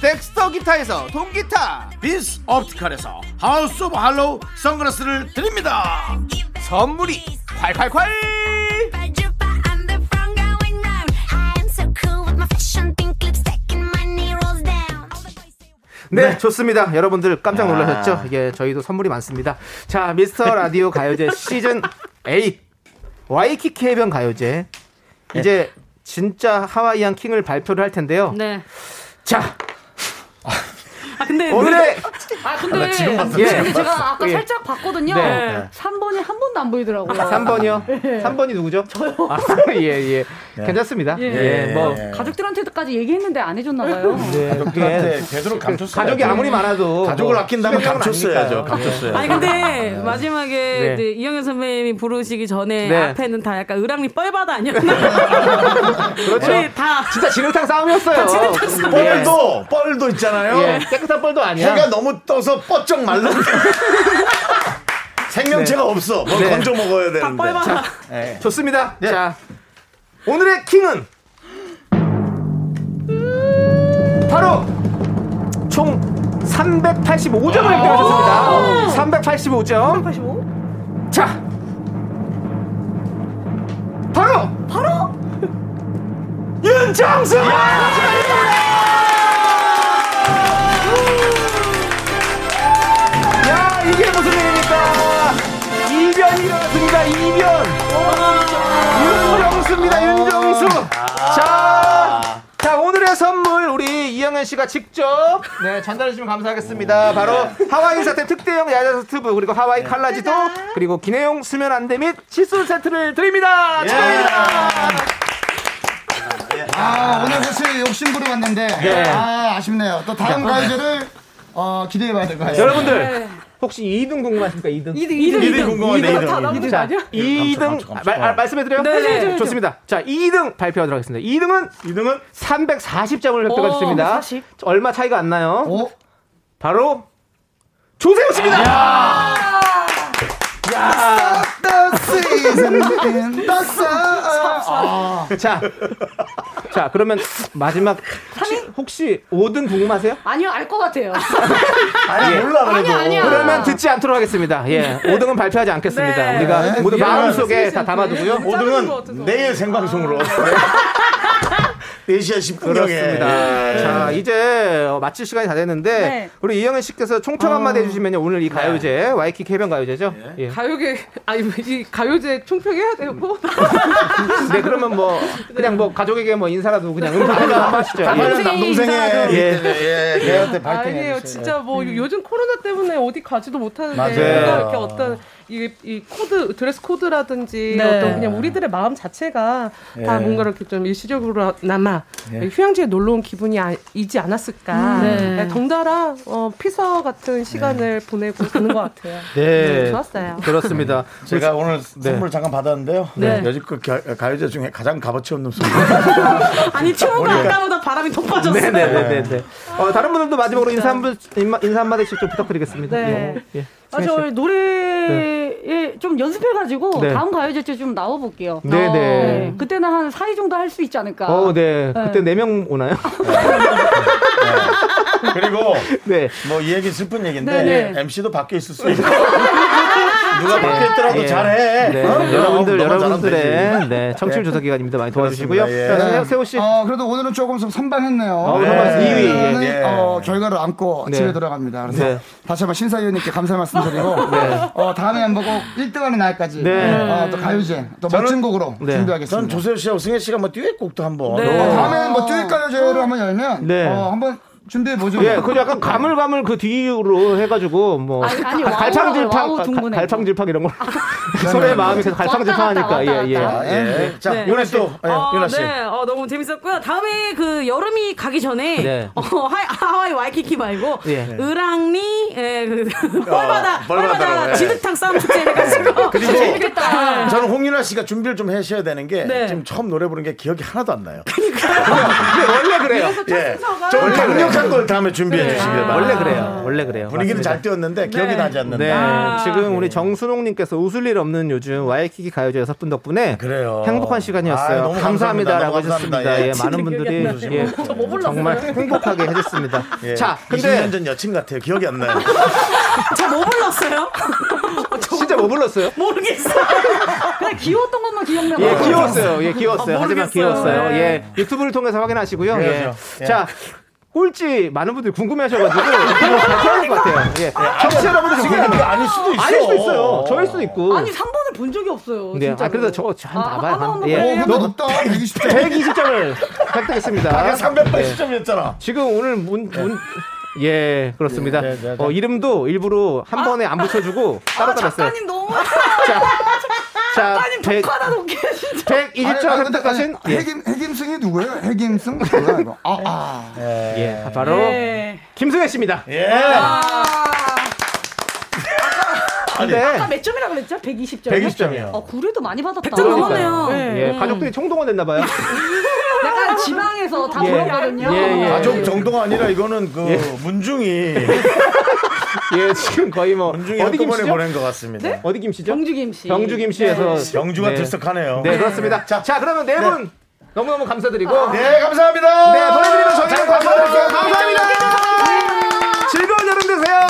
덱스터 기타에서 통기타, 비스 옵티컬에서 하우스 오브 할로우 선글라스를 드립니다 선물이 콸콸콸! Say. 네, 좋습니다. 여러분들 깜짝 놀라셨죠? 이게 저희도 선물이 많습니다. 자, 미스터 라디오 가요제 시즌 8 와이키키 해변 가요제 이제 진짜 Hawaiian king을 발표를 할 텐데요. 네. 자, 아 근데 오늘의 아 근데 지금 봤어, 예. 근데 제가 아까 예. 살짝 봤거든요. 네. 3번이 한 번도 안 보이더라고요. 3번이요? 3번이 누구죠? 저요. 아, 예, 예. 괜찮습니다. 예, 뭐. 가족들한테까지 얘기했는데 안 해줬나 봐요. 네, 가족들한테 그게 제대로 감췄어요 가족이 아무리 많아도 가족을 뭐 아낀다면 감췄어야죠 아니니까요. 감췄어요 아니 근데 마지막에 네. 이제 이영현 선배님이 부르시기 전에 네. 앞에는 다 약간 을랑리 뻘바다 아니었나? 그렇죠. 우리 다 진짜 지능탕 싸움이었어요. 지능탕 싸움. 뻘도 뻘도 있잖아요 예, 깨끗한 뻘도 아니야. 해가 너무 떠서 뻗쩍 말라 생명체가 없어 뭘 네. 건져 먹어야 다 되는데 뻘바다. 예. 좋습니다. 자, 오늘의 킹은 바로 총 385점을 획득하셨습니다. 385점. 385? 자, 바로 바로 윤정수. 이변. 윤정수입니다. 윤정수. 자, 자 오늘의 선물 우리 이영현 씨가 직접 네, 전달해 주시면 감사하겠습니다. 바로 하와이 사태 특대형 야자수 튜브 그리고 하와이 칼라지도 그리고 기내용 수면 안대 및 칫솔 세트를 드립니다. 축하합니다. 아, 오늘 사실 욕심부려 왔는데, 네. 아, 아쉽네요. 또 다음 자. 가이드를, 어, 기대해 봐야 될 것 같습니다. 여러분들 혹시 2등 궁금하십니까? 2등. 2등, 2등, 2등 궁금한데, 2등. 다 나온 자, 거죠? 2등 말, 말- 말씀해드려요? 네, 네, 네. 좋습니다. 자, 2등 발표하도록 하겠습니다. 2등은 2등은 340점을 오, 획득하셨습니다. 340? 얼마 차이가 안 나요? 바로 조세호 씨입니다. 야. 아. 자, 자 그러면 마지막 혹시, 혹시 5등 궁금하세요? 아니요, 알 것 같아요. 예. 아니야, 아니야. 그러면 듣지 않도록 하겠습니다. 예, 5등은 발표하지 않겠습니다. 네. 우리가 네. 모두 네. 마음 속에 다 담아두고요. 5등은 내일 생방송으로. 4시에 10분경에. 그렇습니다. 자, 이제 어, 마칠 시간이 다 됐는데 네. 우리 이영애 씨께서 총평 한마디 해주시면요 오늘 이 가요제 와이키키 해변 가요제죠. 예. 가요계 아니 이 가요제 총평해야 돼요. 뭐. 네, 그러면 뭐 그냥 뭐 가족에게 뭐 인사라도 그냥 음 한번 하시죠. 남동생의 예. 예, 걔한테 발등 아니에요. 진짜 뭐 요즘 코로나 때문에 어디 가지도 못하는데 맞아요. 뭔가 이렇게 어떤 이, 이 코드 dress code라든지 네. 어떤 그냥 우리들의 마음 자체가 다 예. 뭔가 이렇게 좀 일시적으로나마 예. 휴양지에 놀러 온 기분이 아, 이지 않았을까. 음. 네. 네, 덩달아 어, 피서 같은 시간을 보내고 가는 것 같아요. 네. 좋았어요. 그렇습니다. 제가 오늘 네. 선물 잠깐 받았는데요. 네. 여지껏 가- 가요제 중에 가장 값어치 없는 선물. 아니 추워가 아까보다 바람이 더 빠졌어요. 네네 네 네. 어, 다른 분들도 마지막으로 인사 한 인사 한 마디씩 좀 부탁드리겠습니다. 네. 예. 예. 아, 저 노래 에좀 연습해가지고 네. 다음 가요제 때 좀 나와볼게요. 네, 네. 그때는 한 4위 정도 할 수 있지 않을까. 어, 네. 그때 네명 오나요? 그리고 네. 뭐이 얘기 슬픈 얘기인데 네, 네. MC도 밖에 있을 수 있고 누가 밖에 있더라도 예. 잘해. 네. 어? 여러분들, 여러분들의. 네, 청취율 조사 기간입니다. 많이 도와주시고요. 그렇습니다. 예. 자, 세호, 씨. 어, 그래도 오늘은 조금 좀 선방했네요. 어. 네. 2위, 저는, 예. 어, 결과를 안고 네. 집에 들어갑니다. 그래서 네. 다시 한번 심사위원님께 감사 말씀드리고 네. 어, 다음에 한번 꼭 1등하는 날까지 네. 어, 또 가요제 또 멋진 곡으로 준비하겠습니다. 전 조세호 씨하고 승혜 씨가 뭐 듀엣곡도 한번. 네. 어, 다음에 뭐 듀엣 가요제를 한번 열면 네. 어, 한번 준비해 보죠. 예, 그 약간 가물가물 그 뒤로 해가지고 뭐 아니, 아니, 가- 와우, 갈팡질팡 와우 가- 둥근해. 갈팡질팡 이런 거 서로의 마음이 계속 갈팡질팡하니까 예 예. 아, 예. 자, 네. 윤아 또 예, 어, 윤아 씨. 네, 어, 너무 재밌었고요. 다음에 그 여름이 가기 전에 네. 어, 하와이, 하와이 와이키키 말고 예. 을랑리 예, 그, 뻘바다 뻘바다로, 뻘바다 예. 지득탕 싸움 축제 해가지고 그리고 재밌겠다. 저는 홍윤아 씨가 준비를 좀 하셔야 되는 게 네. 지금 처음 노래 부른 게 기억이 하나도 안 나요. 원래 그래요. 예. 좀 원래 강력 한 그래요. 걸 다음에 준비해 네. 주시길 바랍니다. 원래 그래요. 원래 그래요. 분위기는 맞습니다. 잘 띄웠는데 기억이 나지 않는다. 네, 지금 우리 정순홍님께서 웃을 일 없는 요즘 와이키키 가요제 여섯 분 덕분에 그래요. 행복한 아, 시간이었어요. 너무 감사합니다라고 감사합니다. 너무 예, 감사합니다. 많은 예. 분들이 예, 나요. 정말 행복하게 해줬습니다. 예. 자, 20년 근데 전 여친 같아요. 기억이 안 나요. 저뭐 불렀어요? 진짜 뭐 불렀어요? 모르겠어요. 그냥 귀여웠던 것만 기억나고. 예, 귀여웠어요. 예, 귀여웠어요. 아, 하지만. 귀여웠어요. 네. 예, 유튜브를 통해서 확인하시고요. 예. 그렇죠. 예. 자. 꼴찌 많은 분들이 궁금해하셔가지고 될 것 같아요. 예. 청취자 여러분들 지금 궁금해요. 그게 아닐 수도 있어. 아닐 수도 있어요. 저일 수도 있고. 아니 3번을 본 적이 없어요. 네, 진짜로. 아, 그래서 저, 저 한번 아, 봐봐요. 한번 한- 예. 근데 높다. 120점. 120점을 획득했습니다. 아까 380점이었잖아. 지금 오늘 문, 문, 예, 그렇습니다. 네, 네, 네, 네. 어, 이름도 일부러 한 번에 안 붙여주고 따로 했어요. 작가님 너무. 자, 작가님 백- 독하다 독해 진짜. 120점 획득하신, 예. 핵임 핵임승이 누구예요? 핵임승? 아, 아. 예, 바로 네. 김승혜 씨입니다. 예. 근데 아까 몇 점이라 그랬죠? 120점. 120점이요. 어, 구례도 많이 받았다. 100점 넘었네요. 예, 가족들이 총동원 됐나 봐요. 약간 지방에서 다 예. 보였거든요. 예, 예. 가족 정도가 아니라 이거는 그 문중이 예, 지금 거의 뭐 문중이 어디 김씨죠? 보낸 것 같습니다. 어디 김씨죠? 경주 김씨. 경주 김씨에서 경주가 네. 들썩하네요. 네, 그렇습니다. 자, 그러면 네 분 너무너무 감사드리고 네, 감사합니다. 네, 보내드리면 저희는 감사드릴게요. 감사합니다. 감사합니다. 즐거운 여름 되세요.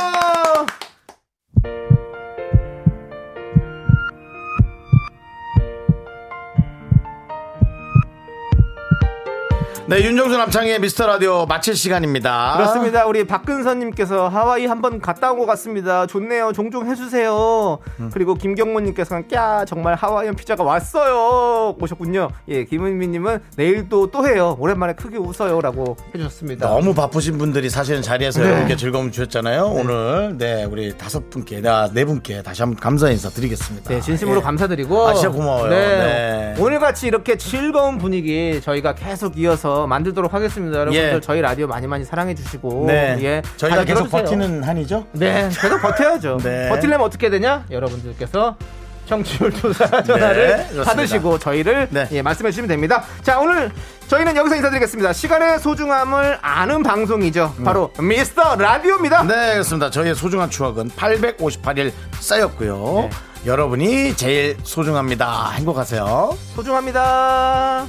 네, 윤정수 남창의 미스터 라디오 마칠 시간입니다. 그렇습니다. 우리 박근선님께서 하와이 한번 갔다 온 것 같습니다. 좋네요. 종종 해주세요. 음. 그리고 김경모님께서는 꺄 정말 하와이안 피자가 왔어요. 오셨군요. 예, 김은미님은 내일도 또 해요. 오랜만에 크게 웃어요라고 해주셨습니다. 너무 바쁘신 분들이 사실은 자리에서 네. 여러분께 즐거움 주셨잖아요. 오늘 네 우리 다섯 분께 나네 분께 다시 한번 감사 인사 드리겠습니다. 네, 진심으로 예. 감사드리고. 아, 진짜 고마워요. 네. 네. 오늘 같이 이렇게 즐거운 분위기 저희가 계속 이어서 만들도록 하겠습니다. 여러분들 예. 저희 라디오 많이 많이 사랑해 주시고. 네. 예. 저희가 잘 계속 들어주세요. 버티는 한이죠. 네, 계속 버텨야죠. 네. 버틸려면 어떻게 되냐? 여러분들께서 청취율 조사 전화를 그렇습니다. 받으시고 저희를 네. 예, 말씀해 주시면 됩니다. 자, 오늘 저희는 여기서 인사드리겠습니다. 시간의 소중함을 아는 방송이죠. 바로 미스터 라디오입니다. 네, 그렇습니다. 저희의 소중한 추억은 858일 쌓였고요. 여러분이 제일 소중합니다. 행복하세요. 소중합니다.